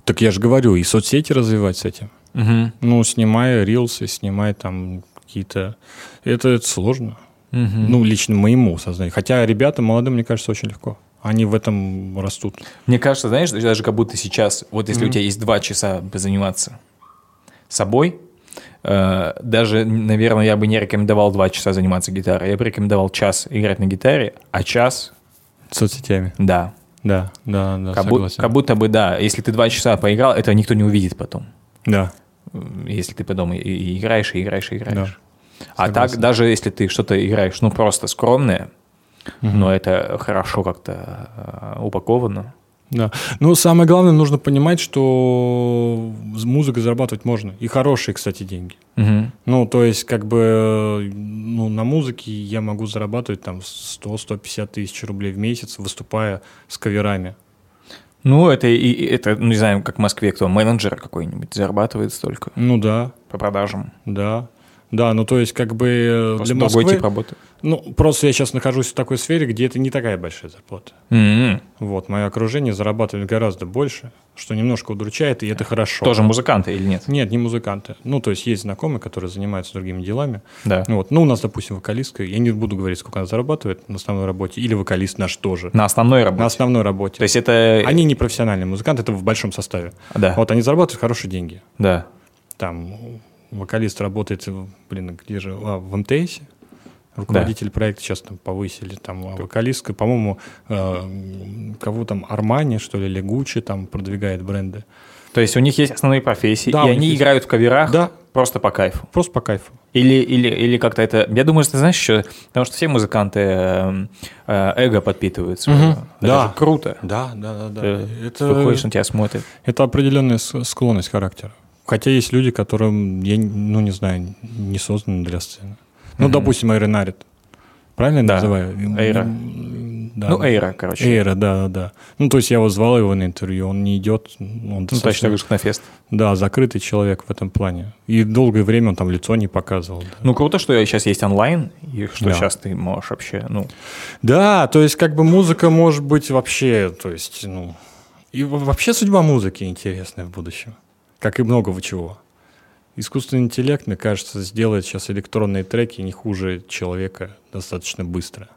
Так я же говорю, и соцсети развивать с этим. Угу. Ну, снимая рилсы, снимая там какие-то... Это, это сложно. Угу. Ну, лично моему сознанию. Хотя ребята молодым, мне кажется, очень легко. Они в этом растут. Мне кажется, знаешь, даже как будто сейчас, вот если mm-hmm. у тебя есть два часа позаниматься собой, э, даже, наверное, я бы не рекомендовал два часа заниматься гитарой. Я бы рекомендовал час играть на гитаре, а час... Соцсетями. Да. Да, да, да, как, согласен. Бу- как будто бы, да, если ты два часа поиграл, это никто не увидит потом. Да. Если ты потом и, и играешь, и играешь, и играешь. Да. А Согласен. так, даже если ты что-то играешь, ну, просто скромное, Мгм. но это хорошо как-то э, упаковано. Да. Ну, самое главное, нужно понимать, что музыкой зарабатывать можно. И хорошие, кстати, деньги. Мгм. Ну, то есть, как бы, ну, на музыке я могу зарабатывать там 100-150 тысяч рублей в месяц, выступая с каверами. Ну, это, и это, ну, не знаю, как в Москве, кто менеджер какой-нибудь зарабатывает столько Ну, да, по продажам. да. Да, ну, то есть, как бы, э, Просто для другой Москвы... тип работы. Ну, просто я сейчас нахожусь в такой сфере, где это не такая большая зарплата. М-м. Вот, мое окружение зарабатывает гораздо больше, что немножко удручает, и это хорошо. Тоже музыканты или нет? Нет, не музыканты. Ну, то есть есть знакомые, которые занимаются другими делами. Да. Вот. Ну, у нас, допустим, вокалистка, я не буду говорить, сколько она зарабатывает на основной работе, или вокалист наш тоже. На основной работе. На основной работе. То есть это... Они не профессиональные музыканты, это в большом составе. Да, Вот они зарабатывают хорошие деньги. да. Там вокалист работает, блин, где же, а, в МТС. Руководитель проекта сейчас там повысили, там а вокалистка, по-моему, э, кого там, Армани, что ли, или Гуччи там продвигает бренды. То есть у них есть основные профессии, Да, и они есть. играют в каверах Да. просто по кайфу. Просто по кайфу. Или, или, или как-то это... Я думаю, что ты знаешь еще, потому что все музыканты э, э, эго подпитывают своё. Мгм. Это Да. же круто. Да, да, да, да. Ты Это, выходишь, на тебя смотрят. это определенная склонность характера. Хотя есть люди, которым, я, ну, не знаю, не созданы для сцены. Ну, Мгм. допустим, Эйра Нарит. Правильно я Да, называю? Эйра. Да. Ну, Эйра, короче. Эйра, да, да. Ну, то есть я его звал его на интервью, он не идет. Он Ну, достаточно- точно так же, как на фест. Да, закрытый человек в этом плане. И долгое время он там лицо не показывал. да. Ну, круто, что сейчас есть онлайн, и что Да. сейчас ты можешь вообще, ну... Да, то есть как бы музыка может быть вообще, то есть, ну... И во- вообще судьба музыки интересная в будущем. Как и многого чего. Искусственный интеллект, мне кажется, сделает сейчас электронные треки не хуже человека достаточно быстро.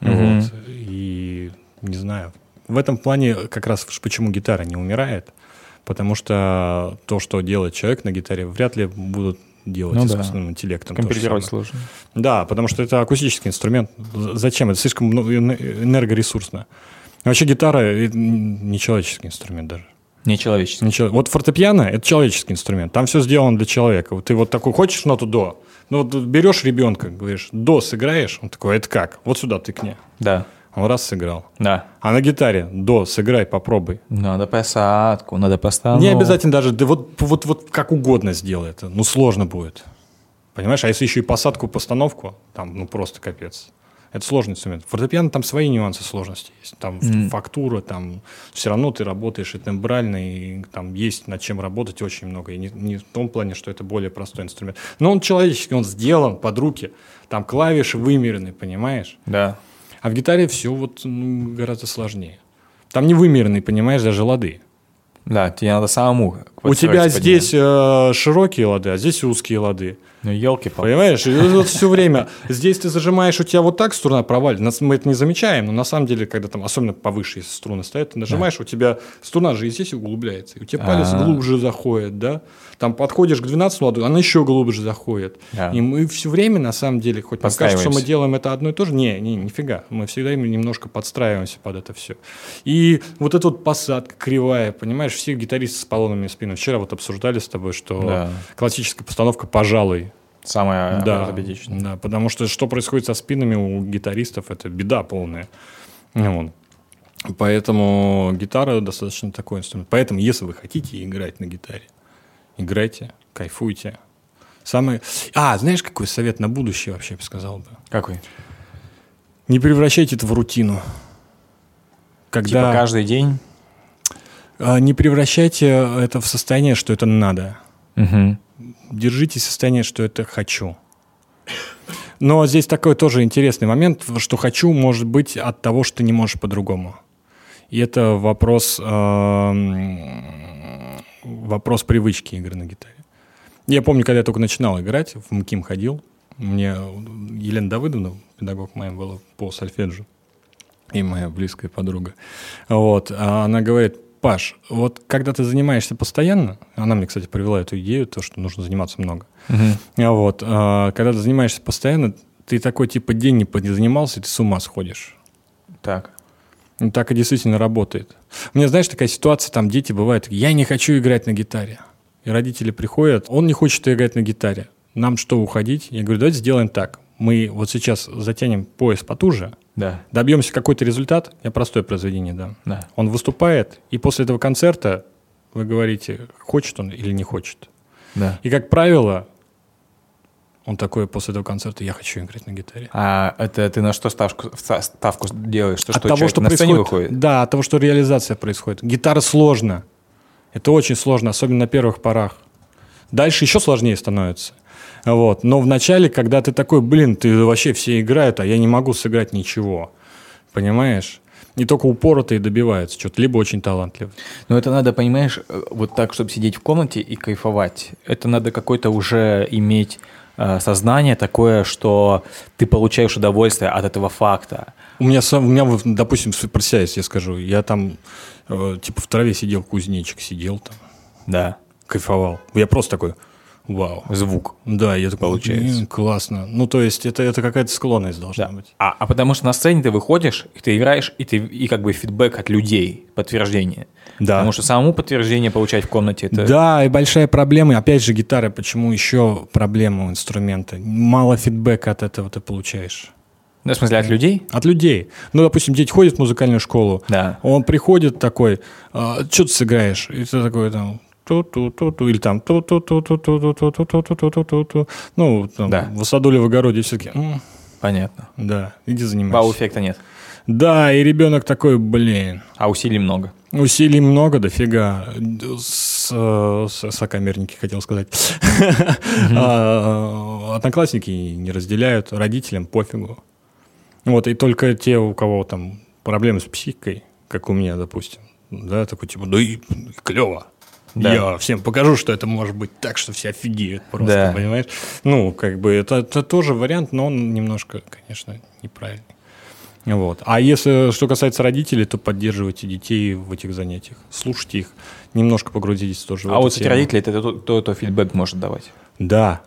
Мгм. Вот. И не знаю. В этом плане как раз почему гитара не умирает. Потому что то, что делает человек на гитаре, вряд ли будут делать Ну да. искусственным интеллектом. то же Компилировать сложно. Да, потому что это акустический инструмент. Зачем? Это слишком энергоресурсно. Вообще гитара не человеческий инструмент даже. Нечеловечески. Не чело- Вот фортепиано – это человеческий инструмент. Там все сделано для человека. Вот ты вот такой, хочешь ноту до? Ну, вот берешь ребенка, говоришь, до сыграешь? Он такой, это как? Вот сюда тыкни. Да, Он раз сыграл. да. А на гитаре до сыграй, попробуй. Надо посадку, надо постановку. Не обязательно даже, да вот, вот, вот как угодно сделай это. Ну, сложно будет. Понимаешь? А если еще и посадку, постановку, там, ну, просто капец. Это сложный инструмент. Фортепиано там свои нюансы сложности есть. Там Мгм. фактура, там все равно ты работаешь и тембрально, и там есть над чем работать очень много. И не, не в том плане, что это более простой инструмент. Но он человеческий, он сделан под руки. Там клавиши вымерены, понимаешь? Да. А в гитаре все вот ну, гораздо сложнее. Там не вымеренные, понимаешь, даже лады. Да, тебе надо самому. У тебя здесь э, широкие лады, а здесь узкие лады. Ну, елки Понимаешь? И вот все [laughs] время. Здесь ты зажимаешь, у тебя вот так струна провалит. Мы это не замечаем, но на самом деле, когда там, особенно повыше, если струны стоят, ты нажимаешь, у тебя струна же и здесь углубляется. И у тебя палец А. глубже заходит, да? Там подходишь к 12 ладу, она еще глубже заходит. Да. И мы все время, на самом деле, хоть нам кажется, что мы делаем это одно и то же, не, не, нифига. Мы всегда немножко подстраиваемся под это все. И вот эта вот посадка кривая, понимаешь, все гитаристы с поломанными спинами. Вчера вот обсуждали с тобой, что Да. классическая постановка, пожалуй, Самое да, ортопедичное. да, потому что что происходит со спинами у гитаристов, это беда полная. Вот. Поэтому гитара достаточно такой инструмент. Поэтому, если вы хотите играть на гитаре, играйте, кайфуйте, Самый... А, знаешь, какой совет на будущее вообще, я бы сказал бы? Какой? Не превращайте это в рутину. Когда... Типа каждый день? А, Не превращайте это в состояние, что это надо. Угу. Держите состояние, что это хочу. Но здесь такой тоже интересный момент, что хочу может быть от того, что ты не можешь по-другому. И это вопрос, эм, вопрос привычки игры на гитаре. Я помню, когда я только начинал играть, в МКИМ ходил, мне Елена Давыдовна, педагог моя была по сольфеджио, и моя близкая подруга. Вот, а она говорит, Паш, вот когда ты занимаешься постоянно, она мне, кстати, привела эту идею, то, что нужно заниматься много. А Вот, а, когда ты занимаешься постоянно, ты такой типа день не занимался, и ты с ума сходишь. Так. Ну, так и действительно работает. У меня, знаешь, такая ситуация, там дети бывают, я не хочу играть на гитаре. И родители приходят, он не хочет играть на гитаре. Нам что, уходить? Я говорю, давайте сделаем так. Мы вот сейчас затянем пояс потуже, Да. добьемся какой-то результат, я простое произведение дам. Да. Он выступает, и после этого концерта вы говорите, хочет он или не хочет. Да. И, как правило, он такой после этого концерта, я хочу играть на гитаре. А это ты на что ставку, ста- ставку делаешь? Что, от что того, что на сцене выходит? Да, от того, что реализация происходит. Гитара сложно. Это очень сложно, особенно на первых порах. Дальше еще сложнее становится. Вот. Но в начале, когда ты такой, блин, ты вообще все играют, а я не могу сыграть ничего. Понимаешь? Не только упоротые добиваются что-то, либо очень талантливые. Но это надо, понимаешь, э, вот так, чтобы сидеть в комнате и кайфовать. Это надо какое-то уже иметь э, сознание такое, что ты получаешь удовольствие от этого факта. У меня, сам, у меня допустим, про себя, если я скажу, я там э, типа в траве сидел, кузнечик сидел там, Да. кайфовал. Я просто такой, вау. Звук. Да, я такой, Получается. «М, классно. Ну, то есть это, это какая-то склонность должна Да. быть. А, а потому что на сцене ты выходишь, и ты играешь, и ты и как бы фидбэк от людей, подтверждение. Да. Потому что самому подтверждение получать в комнате это. Да, и большая проблема, опять же, гитара, почему еще проблема у инструмента? Мало фидбэка от этого ты получаешь. Ну, в смысле, от людей? От людей. Ну, допустим, дети ходят в музыкальную школу, Да. он приходит такой, что ты сыграешь? И ты такой там, ту-ту-ту-ту, или там ту-ту-ту-ту-ту-ту-ту-ту-ту-ту-ту-ту. Ну, там, Да. в садуле в огороде все таки «М, Понятно. да, иди занимайся. Вау-эффекта нет. Да, и ребенок такой, блин, А усилий много. Усилий много, дофига. С, с- сокамерники, хотел сказать. Одноклассники не разделяют, родителям пофигу. Вот, и только те, у кого там проблемы с психикой, как у меня, допустим, да, такой типа, да и клево. Да. Я всем покажу, что это может быть так, что все офигеют просто, Да. понимаешь? Ну, как бы это, это тоже вариант, но он немножко, конечно, неправильный. Вот. А если что касается родителей, то поддерживайте детей в этих занятиях. Слушайте их, немножко погрузитесь тоже в А эту вот, тему. родители, это кто, кто, кто фидбэк может давать. Да.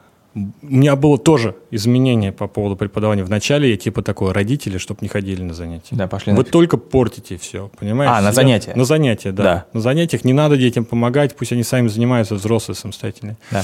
У меня было тоже изменение по поводу преподавания. Вначале я типа такой, родители, чтобы не ходили на занятия. Да, пошли Вы нафиг. только портите все, понимаешь? А, на Сидят- занятия? На занятия, да. Да. На занятиях не надо детям помогать, пусть они сами занимаются, взрослые, самостоятельные. Да.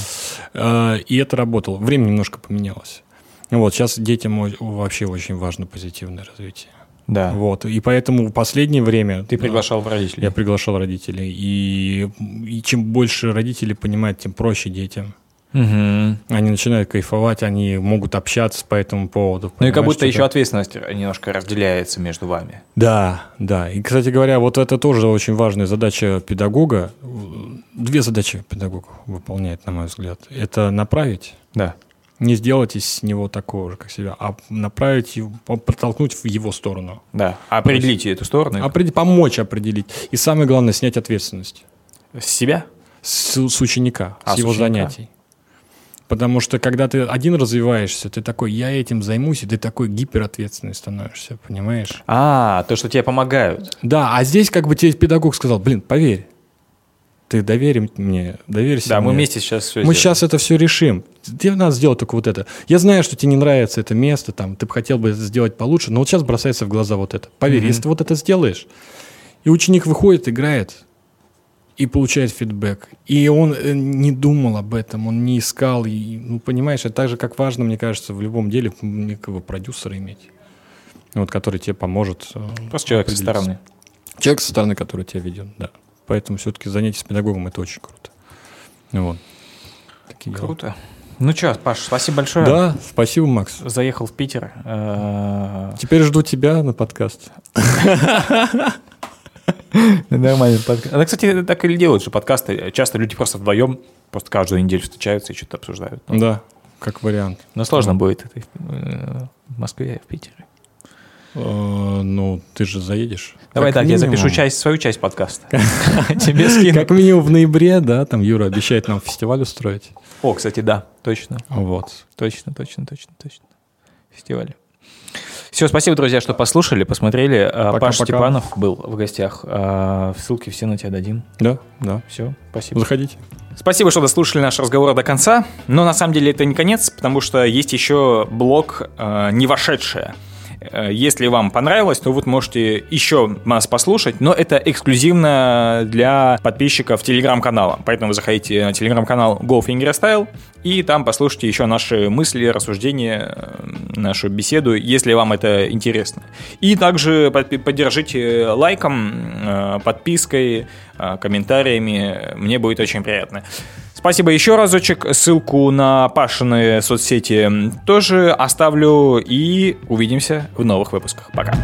Э, И это работало. Время немножко поменялось. Вот, сейчас детям вообще очень важно позитивное развитие. Да. Вот, и поэтому в последнее время... Ты приглашал родителей. Я приглашал родителей. И, и чем больше родители понимают, тем проще детям. Мгм. Они начинают кайфовать, они могут общаться по этому поводу. Ну и как будто еще ответственность немножко разделяется между вами. Да, да. И, кстати говоря, вот это тоже очень важная задача педагога. Две задачи педагог выполняет, на мой взгляд. Это направить, Да. не сделать из него такого же, как себя, а направить, протолкнуть в его сторону. Да. Определите эту сторону. Определ- помочь определить. И самое главное, снять ответственность С себя? с, с ученика, А, с с его ученика. занятий. Потому что когда ты один развиваешься, ты такой, я этим займусь, и ты такой гиперответственный становишься, понимаешь? А, то, что тебе помогают. Да, а здесь как бы тебе педагог сказал, блин, поверь, ты доверь мне, доверься Да, мы мне. вместе сейчас все Мы сейчас это все решим. Тебе надо сделать только вот это. Я знаю, что тебе не нравится это место, там, ты бы хотел бы сделать получше, но вот сейчас бросается в глаза вот это. Поверь, Мгм. если ты вот это сделаешь, и ученик выходит, играет, и получает фидбэк. И он э, не думал об этом, он не искал. И, ну, понимаешь, это так же, как важно, мне кажется, в любом деле некого продюсера иметь. Вот, который тебе поможет. э, Просто человек со стороны. Человек со стороны, который тебя ведет, да. Поэтому все-таки занятие с педагогом это очень круто. Вот. Такие дела. Круто. Ну что, Паш, спасибо большое. Да, спасибо, Макс. Заехал в Питер. Э, Теперь жду тебя на подкаст. [laughs] [laughs] Нормальный подкаст. Это, кстати, так и делают, что подкасты. Часто люди просто вдвоем, просто каждую неделю встречаются и что-то обсуждают. Да, как вариант. Но сложно будет это э, в Москве в Питере. Э, Ну, ты же заедешь. Давай Как так, я минимум. запишу часть, свою часть подкаста. [laughs] Тебе скину. Как минимум в ноябре, да, там Юра обещает нам фестиваль устроить. О, кстати, да, точно. Вот. Точно, точно, точно, точно. Фестиваль. Все, спасибо, друзья, что послушали, посмотрели. А, Пока-пока. Паш Степанов был в гостях. А, Ссылки все на тебя дадим. Да, да. Все, спасибо. Заходите. Спасибо, что дослушали наш разговор до конца. Но на самом деле это не конец, потому что есть еще блок э, «Не вошедшее». Э, Если вам понравилось, то вы можете еще нас послушать, но это эксклюзивно для подписчиков телеграм-канала. Поэтому заходите на телеграм-канал GoFingerStyle и там послушайте еще наши мысли, рассуждения, э, нашу беседу, если вам это интересно. И также поддержите лайком, э, подпиской, комментариями. Мне будет очень приятно. Спасибо еще разочек. Ссылку на Пашины соцсети тоже оставлю. И увидимся в новых выпусках. Пока.